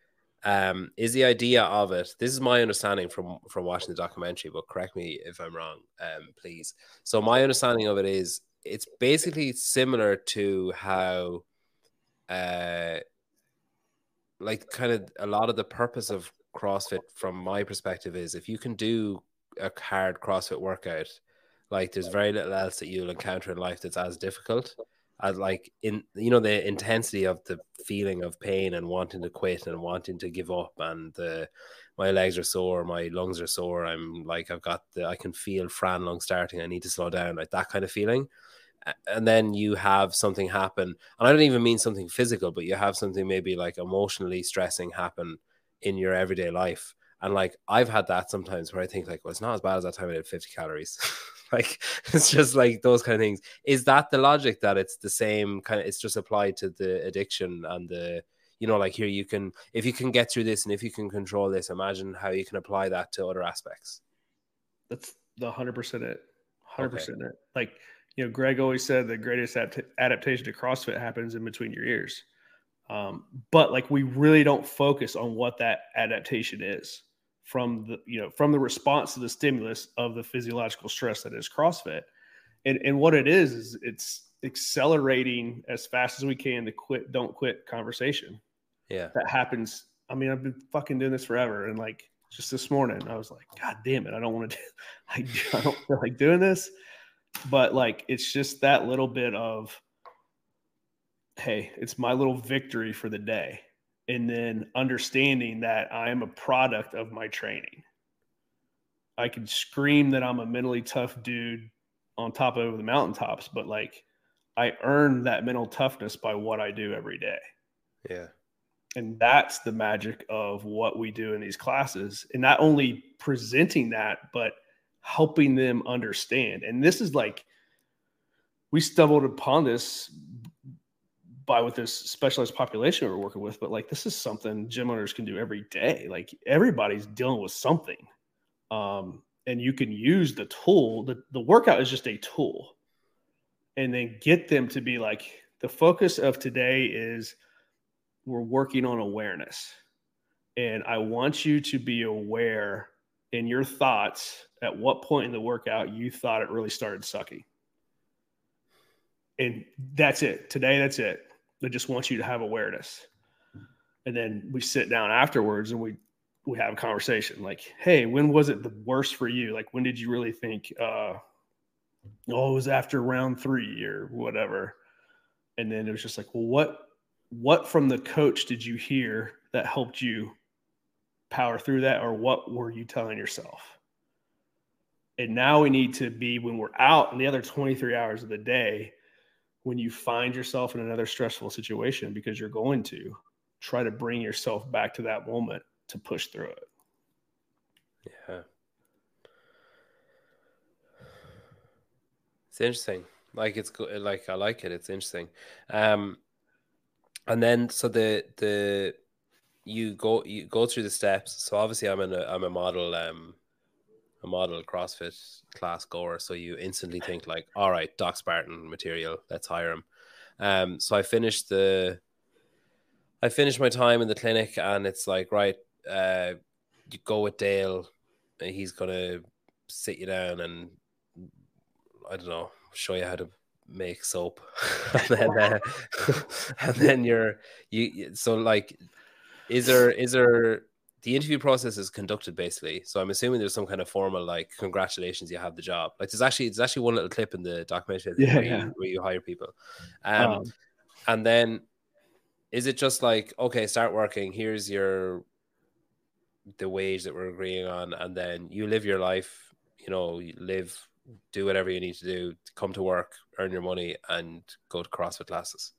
um, is the idea of it? This is my understanding from from watching the documentary, but correct me if I'm wrong, um, please. So my understanding of it is it's basically similar to how, uh, like kind of a lot of the purpose of CrossFit from my perspective is if you can do a hard CrossFit workout, like there's very little else that you'll encounter in life that's as difficult as like in you know the intensity of the feeling of pain and wanting to quit and wanting to give up and the my legs are sore, my lungs are sore. I'm like I've got the I can feel Fran lung starting. I need to slow down, like that kind of feeling. And then you have something happen, and I don't even mean something physical, but you have something maybe like emotionally stressing happen in your everyday life. And like I've had that sometimes where I think like, well, it's not as bad as that time I did 50 calories. (laughs) like (laughs) it's just like those kind of things. Is that the logic that it's the same kind of it's just applied to the addiction and the you know, like here you can if you can get through this and if you can control this, imagine how you can apply that to other aspects. That's the hundred percent it. Hundred percent it. Like you know, Greg always said the greatest adaptation to CrossFit happens in between your ears. Um, but like we really don't focus on what that adaptation is from the you know from the response to the stimulus of the physiological stress that is CrossFit. And and what it is is it's accelerating as fast as we can the quit don't quit conversation. Yeah. That happens. I mean, I've been fucking doing this forever. And like just this morning, I was like, God damn it, I don't want to do (laughs) I, I don't feel like doing this. But like it's just that little bit of hey, it's my little victory for the day and then understanding that I am a product of my training. I can scream that I'm a mentally tough dude on top of the mountaintops, but like I earn that mental toughness by what I do every day. Yeah. And that's the magic of what we do in these classes. And not only presenting that, but helping them understand. And this is like, we stumbled upon this by with this specialized population we're working with, but like this is something gym owners can do every day. Like everybody's dealing with something. Um, and you can use the tool. The, the workout is just a tool. And then get them to be like, the focus of today is we're working on awareness. And I want you to be aware in your thoughts at what point in the workout you thought it really started sucking. And that's it. Today, that's it. They just want you to have awareness. And then we sit down afterwards and we we have a conversation like, hey, when was it the worst for you? Like when did you really think uh oh it was after round three or whatever? And then it was just like, well, what what from the coach did you hear that helped you power through that, or what were you telling yourself? And now we need to be when we're out in the other 23 hours of the day, when you find yourself in another stressful situation because you're going to try to bring yourself back to that moment to push through it. Yeah. It's interesting. Like it's good. Like I like it. It's interesting. Um, and then so the the you go you go through the steps. So obviously I'm in a I'm a model um a model CrossFit class goer, so you instantly think like, all right, Doc Spartan material, let's hire him. Um, so I finished the, I finished my time in the clinic, and it's like, right, uh, you go with Dale, and he's gonna sit you down and I don't know, show you how to make soap, (laughs) and then uh, (laughs) and then you're you. So like, is there is there the interview process is conducted basically. So I'm assuming there's some kind of formal like congratulations, you have the job. Like there's actually there's actually one little clip in the documentary yeah, where, yeah. You, where you hire people. Um, um, and then is it just like okay, start working, here's your the wage that we're agreeing on, and then you live your life, you know, you live, do whatever you need to do, come to work, earn your money, and go to CrossFit classes.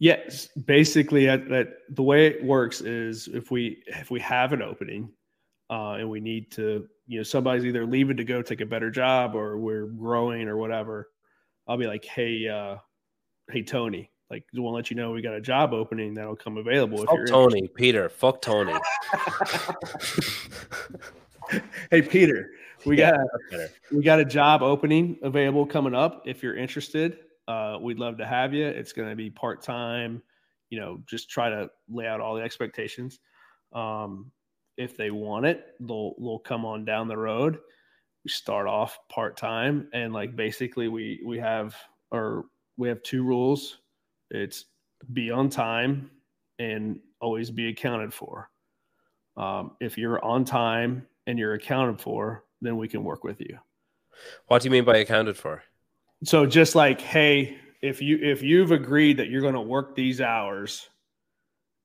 Yes, basically, that the way it works is if we if we have an opening uh, and we need to, you know, somebody's either leaving to go take a better job or we're growing or whatever, I'll be like, hey, uh, hey Tony, like, we want to let you know we got a job opening that'll come available. Fuck if you're Tony, interested. Peter, fuck Tony. (laughs) hey Peter, we yeah, got we got a job opening available coming up if you're interested uh, we'd love to have you. It's going to be part time. You know, just try to lay out all the expectations. Um, if they want it, they'll they'll come on down the road. We start off part time, and like basically we we have or we have two rules. It's be on time and always be accounted for. Um, if you're on time and you're accounted for, then we can work with you. What do you mean by accounted for? So just like, hey, if you if you've agreed that you're going to work these hours,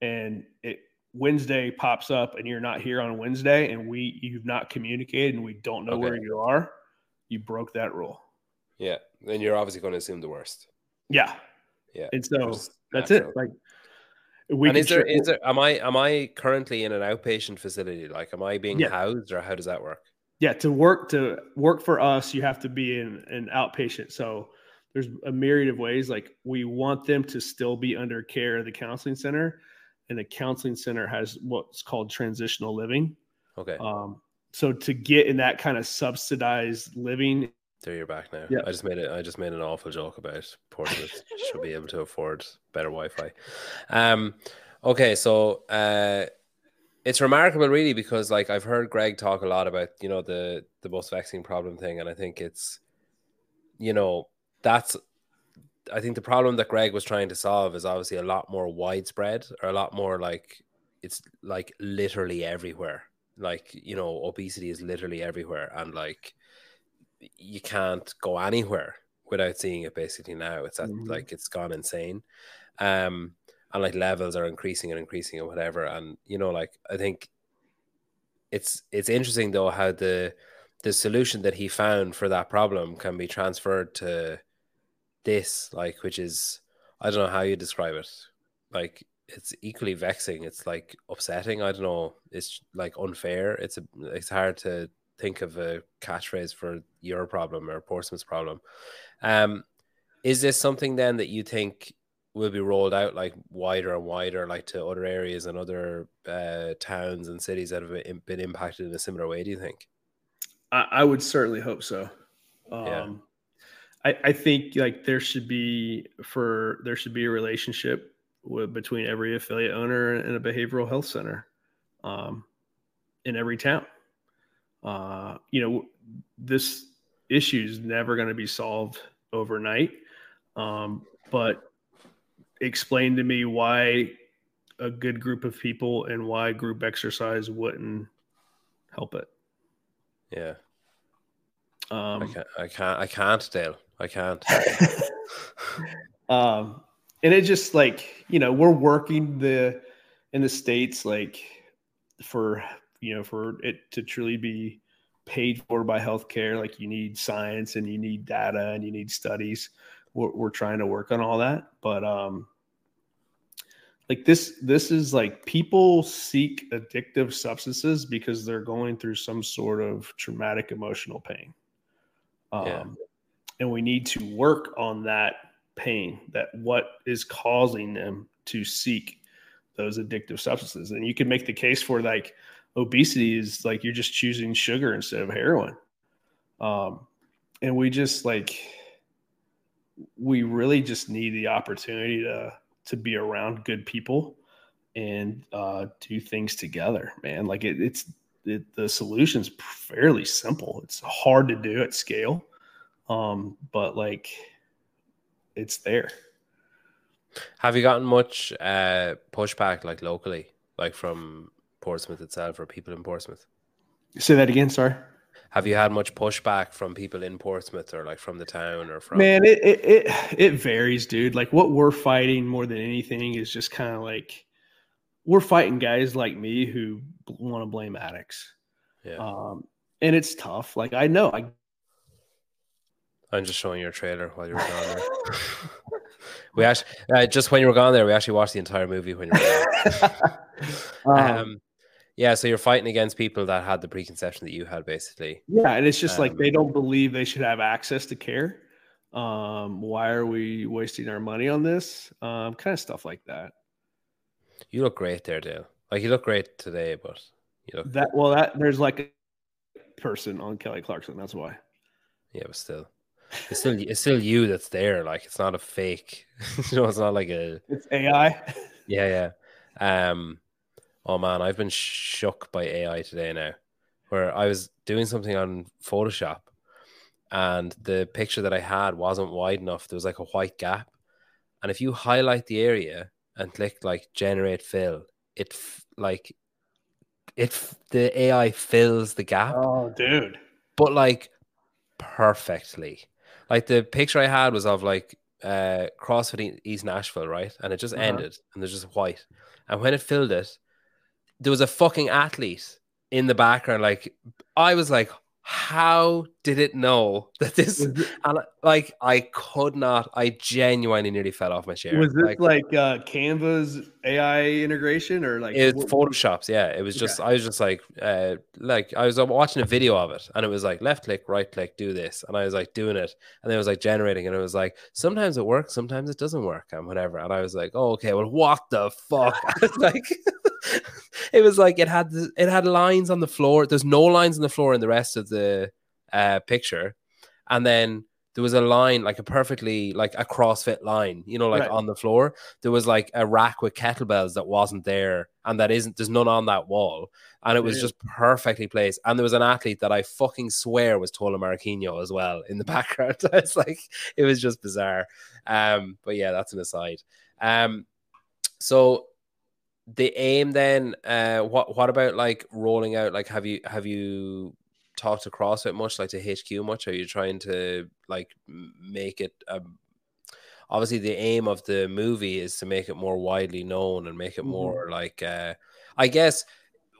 and it Wednesday pops up and you're not here on Wednesday, and we you've not communicated and we don't know okay. where you are, you broke that rule. Yeah, then you're obviously going to assume the worst. Yeah, yeah, and so that's natural. it. Like, we and is there is there am I am I currently in an outpatient facility? Like, am I being yeah. housed, or how does that work? Yeah to work to work for us you have to be in an outpatient so there's a myriad of ways like we want them to still be under care of the counseling center and the counseling center has what's called transitional living. Okay. Um, so to get in that kind of subsidized living, there you're back now. Yeah. I just made it. I just made an awful joke about Portsmouth should be able to afford better Wi-Fi. Um, okay, so uh, it's remarkable, really, because like I've heard Greg talk a lot about you know the the most vexing problem thing, and I think it's you know that's I think the problem that Greg was trying to solve is obviously a lot more widespread or a lot more like it's like literally everywhere. Like, you know, obesity is literally everywhere and like you can't go anywhere without seeing it basically now. It's at, mm-hmm. like it's gone insane. Um and like levels are increasing and increasing and whatever. And you know, like I think it's it's interesting though how the the solution that he found for that problem can be transferred to this, like, which is I don't know how you describe it. Like, it's equally vexing. It's like upsetting. I don't know. It's like unfair. It's a. It's hard to think of a catchphrase for your problem or Portsmouth's problem. Um, is this something then that you think will be rolled out like wider and wider, like to other areas and other uh, towns and cities that have been impacted in a similar way? Do you think? I, I would certainly hope so. Um, yeah. I, I think like there should be for there should be a relationship with, between every affiliate owner and a behavioral health center um, in every town. Uh, you know, this issue is never going to be solved overnight. Um, but explain to me why a good group of people and why group exercise wouldn't help it. Yeah. Um, I can't. I can't. I can't, Dale. I can't. (laughs) um, and it just like you know we're working the in the states like for you know for it to truly be paid for by healthcare. Like you need science and you need data and you need studies. We're, we're trying to work on all that, but um, like this this is like people seek addictive substances because they're going through some sort of traumatic emotional pain. Um, yeah and we need to work on that pain that what is causing them to seek those addictive substances. And you can make the case for like obesity is like you're just choosing sugar instead of heroin. Um and we just like we really just need the opportunity to to be around good people and uh do things together man like it, it's it, the solution's fairly simple it's hard to do at scale um, but like it's there. Have you gotten much uh, pushback like locally, like from Portsmouth itself or people in Portsmouth? Say that again, sorry. Have you had much pushback from people in Portsmouth or like from the town or from? Man, it it it, it varies, dude. Like what we're fighting more than anything is just kind of like we're fighting guys like me who want to blame addicts. Yeah. Um, and it's tough. Like I know I I'm just showing your trailer while you were gone there. (laughs) we actually uh, just when you were gone there, we actually watched the entire movie when you were gone. (laughs) um, um, yeah, so you're fighting against people that had the preconception that you had, basically. Yeah, and it's just um, like they don't believe they should have access to care. Um, why are we wasting our money on this? Um, kind of stuff like that. You look great there, Dale. Like you look great today, but you look that well. That there's like a person on Kelly Clarkson. That's why. Yeah, but still it's still it's still you that's there. Like it's not a fake. (laughs) you know, it's not like a. It's AI. Yeah, yeah. Um, oh man, I've been shook by AI today now. Where I was doing something on Photoshop, and the picture that I had wasn't wide enough. There was like a white gap, and if you highlight the area and click like generate fill, it like it the AI fills the gap. Oh, dude! But like perfectly. Like the picture I had was of like uh CrossFit East Nashville, right? And it just uh-huh. ended and there's just white. And when it filled it, there was a fucking athlete in the background. Like I was like, how did it know (laughs) that this and like I could not I genuinely nearly fell off my chair. Was this like, like uh Canva's AI integration or like it photoshops, yeah. It was just okay. I was just like uh like I was watching a video of it and it was like left click, right click, do this. And I was like doing it and then it was like generating and it was like sometimes it works, sometimes it doesn't work and whatever. And I was like, oh okay, well what the fuck? (laughs) like (laughs) it was like it had it had lines on the floor. There's no lines on the floor in the rest of the uh, picture, and then there was a line like a perfectly like a CrossFit line, you know, like right. on the floor. There was like a rack with kettlebells that wasn't there, and that isn't. There's none on that wall, and it was yeah. just perfectly placed. And there was an athlete that I fucking swear was Tola Morakinyo as well in the (laughs) background. (laughs) it's like it was just bizarre. Um, but yeah, that's an aside. Um, so the aim then uh what what about like rolling out like have you have you talked to CrossFit much like to HQ much are you trying to like make it um obviously the aim of the movie is to make it more widely known and make it mm-hmm. more like uh I guess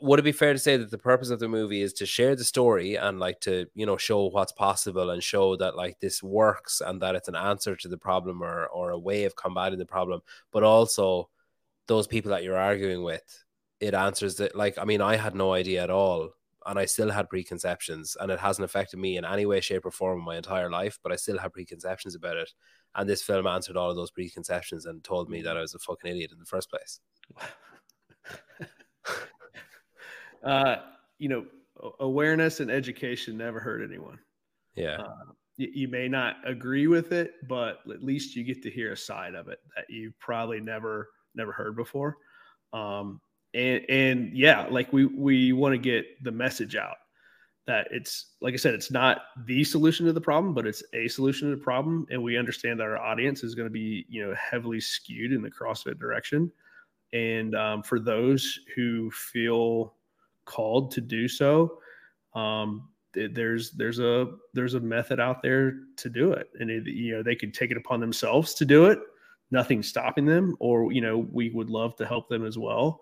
would it be fair to say that the purpose of the movie is to share the story and like to you know show what's possible and show that like this works and that it's an answer to the problem or or a way of combating the problem but also those people that you're arguing with, it answers that. Like, I mean, I had no idea at all, and I still had preconceptions, and it hasn't affected me in any way, shape, or form in my entire life. But I still have preconceptions about it, and this film answered all of those preconceptions and told me that I was a fucking idiot in the first place. (laughs) uh, you know, awareness and education never hurt anyone. Yeah. Uh, you, you may not agree with it, but at least you get to hear a side of it that you probably never never heard before. Um, and and yeah, like we we want to get the message out that it's like I said, it's not the solution to the problem, but it's a solution to the problem, and we understand that our audience is going to be you know heavily skewed in the CrossFit direction, and um, for those who feel called to do so, um, there's there's a there's a method out there to do it, and it, you know they could take it upon themselves to do it nothing stopping them or you know we would love to help them as well.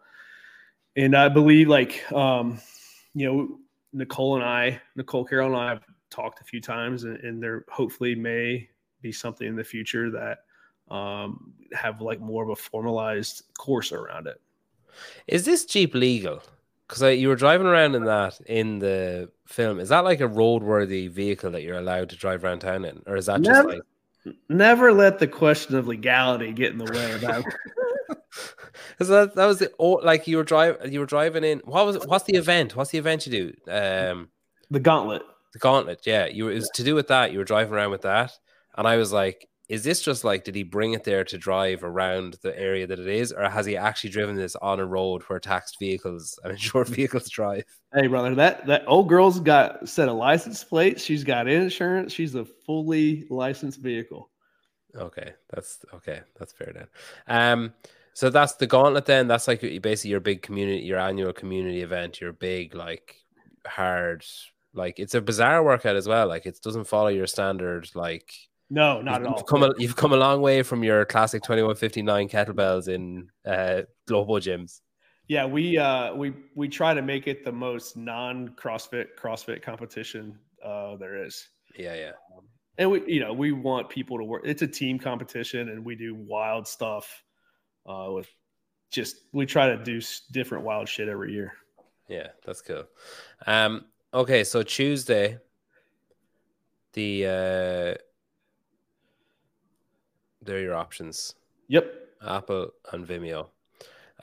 And i believe like um you know nicole and i nicole carroll and i have talked a few times and, and there hopefully may be something in the future that um have like more of a formalized course around it. Is this jeep legal? Because you were driving around in that in the film. Is that like a roadworthy vehicle that you're allowed to drive around town in or is that just like Never let the question of legality get in the way of that. (laughs) Because that, that was the oh, like you were driving you were driving in. What was it? What's the event? What's the event you do? Um, the gauntlet. The gauntlet. Yeah, you were. It was to do with that. You were driving around with that, and I was like, is this just like did he bring it there to drive around the area that it is or has he actually driven this on a road where taxed vehicles and insured (laughs) vehicles drive hey brother that that old girl's got set of license plates she's got insurance she's a fully licensed vehicle okay that's okay that's fair then um so that's the gauntlet then that's like basically your big community your annual community event your big like hard like it's a bizarre workout as well like it doesn't follow your standard like no, not you've at all. Come a, you've come a long way from your classic 2159 kettlebells in uh, global gyms. Yeah, we uh, we we try to make it the most non CrossFit CrossFit competition uh, there is. Yeah, yeah. Um, and we, you know, we want people to work. It's a team competition, and we do wild stuff uh, with just we try to do different wild shit every year. Yeah, that's cool. Um, okay, so Tuesday, the uh, they're your options. Yep. Apple and Vimeo.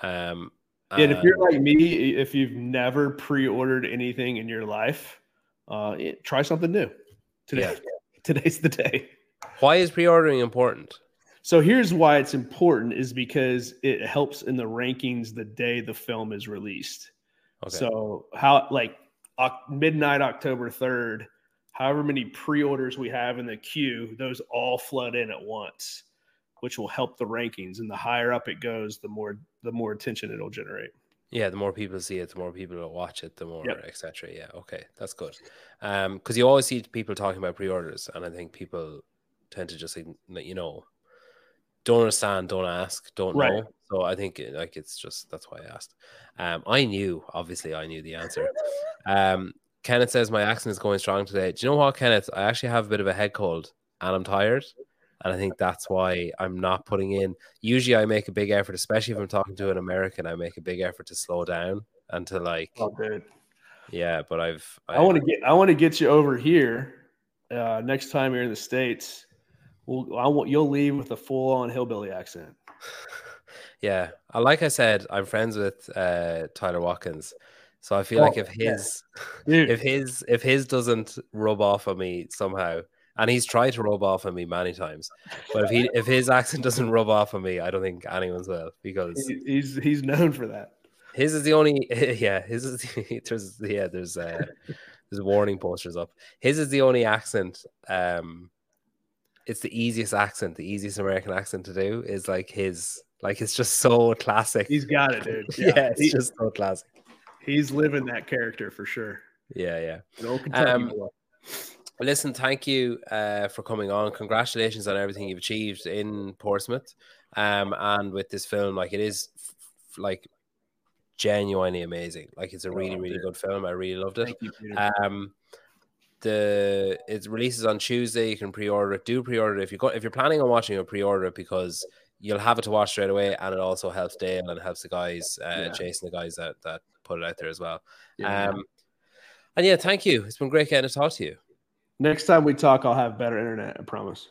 Um, and, if you're like me, if you've never pre-ordered anything in your life, uh, try something new. Today, yeah. (laughs) today's the day. Why is pre-ordering important? So here's why it's important: is because it helps in the rankings the day the film is released. Okay. So how like midnight October third, however many pre-orders we have in the queue, those all flood in at once which will help the rankings. And the higher up it goes, the more the more attention it'll generate. Yeah, the more people see it, the more people will watch it, the more yep. etc. Yeah, okay, that's good. Um, because you always see people talking about pre-orders, and I think people tend to just you know don't understand, don't ask, don't right. know. So I think like it's just that's why I asked. Um, I knew obviously I knew the answer. (laughs) Um, Kenneth says my accent is going strong today. Do you know what, Kenneth? I actually have a bit of a head cold and I'm tired. And I think that's why I'm not putting in. Usually, I make a big effort, especially if I'm talking to an American. I make a big effort to slow down and to like. Oh, dude. Yeah, but I've. I, I want to get. I want to get you over here. Uh, next time you're in the states, we'll. I want you'll leave with a full on hillbilly accent. (laughs) yeah, like I said, I'm friends with uh, Tyler Watkins, so I feel oh, like if his, (laughs) yeah. if his, if his doesn't rub off on me somehow, and he's tried to rub off on me many times. But if he if his accent doesn't rub off on me, I don't think anyone's will because he's he's known for that. His is the only (laughs) yeah. His is (laughs) there's yeah there's uh, there's warning posters up. His is the only accent. Um, it's the easiest accent, the easiest American accent to do is like his. Like it's just so classic. He's got it, dude. (laughs) Yeah, yeah it's he, just so classic. He's living that character for sure. Yeah, yeah. Um, listen, thank you uh, for coming on. Congratulations on everything you've achieved in Portsmouth, um, and with this film. Like it is, f- like genuinely amazing. Like it's a really, oh, really good film. I really loved it. You, um, the it releases on Tuesday. You can pre-order it. Do pre-order it if you got if you're planning on watching it. Pre-order it because you'll have it to watch straight away, and it also helps Dale and helps the guys, uh, yeah. chasing the guys that that put it out there as well. Yeah. Um, and yeah, thank you. It's been great getting to talk to you. Next time we talk, I'll have better internet. I promise.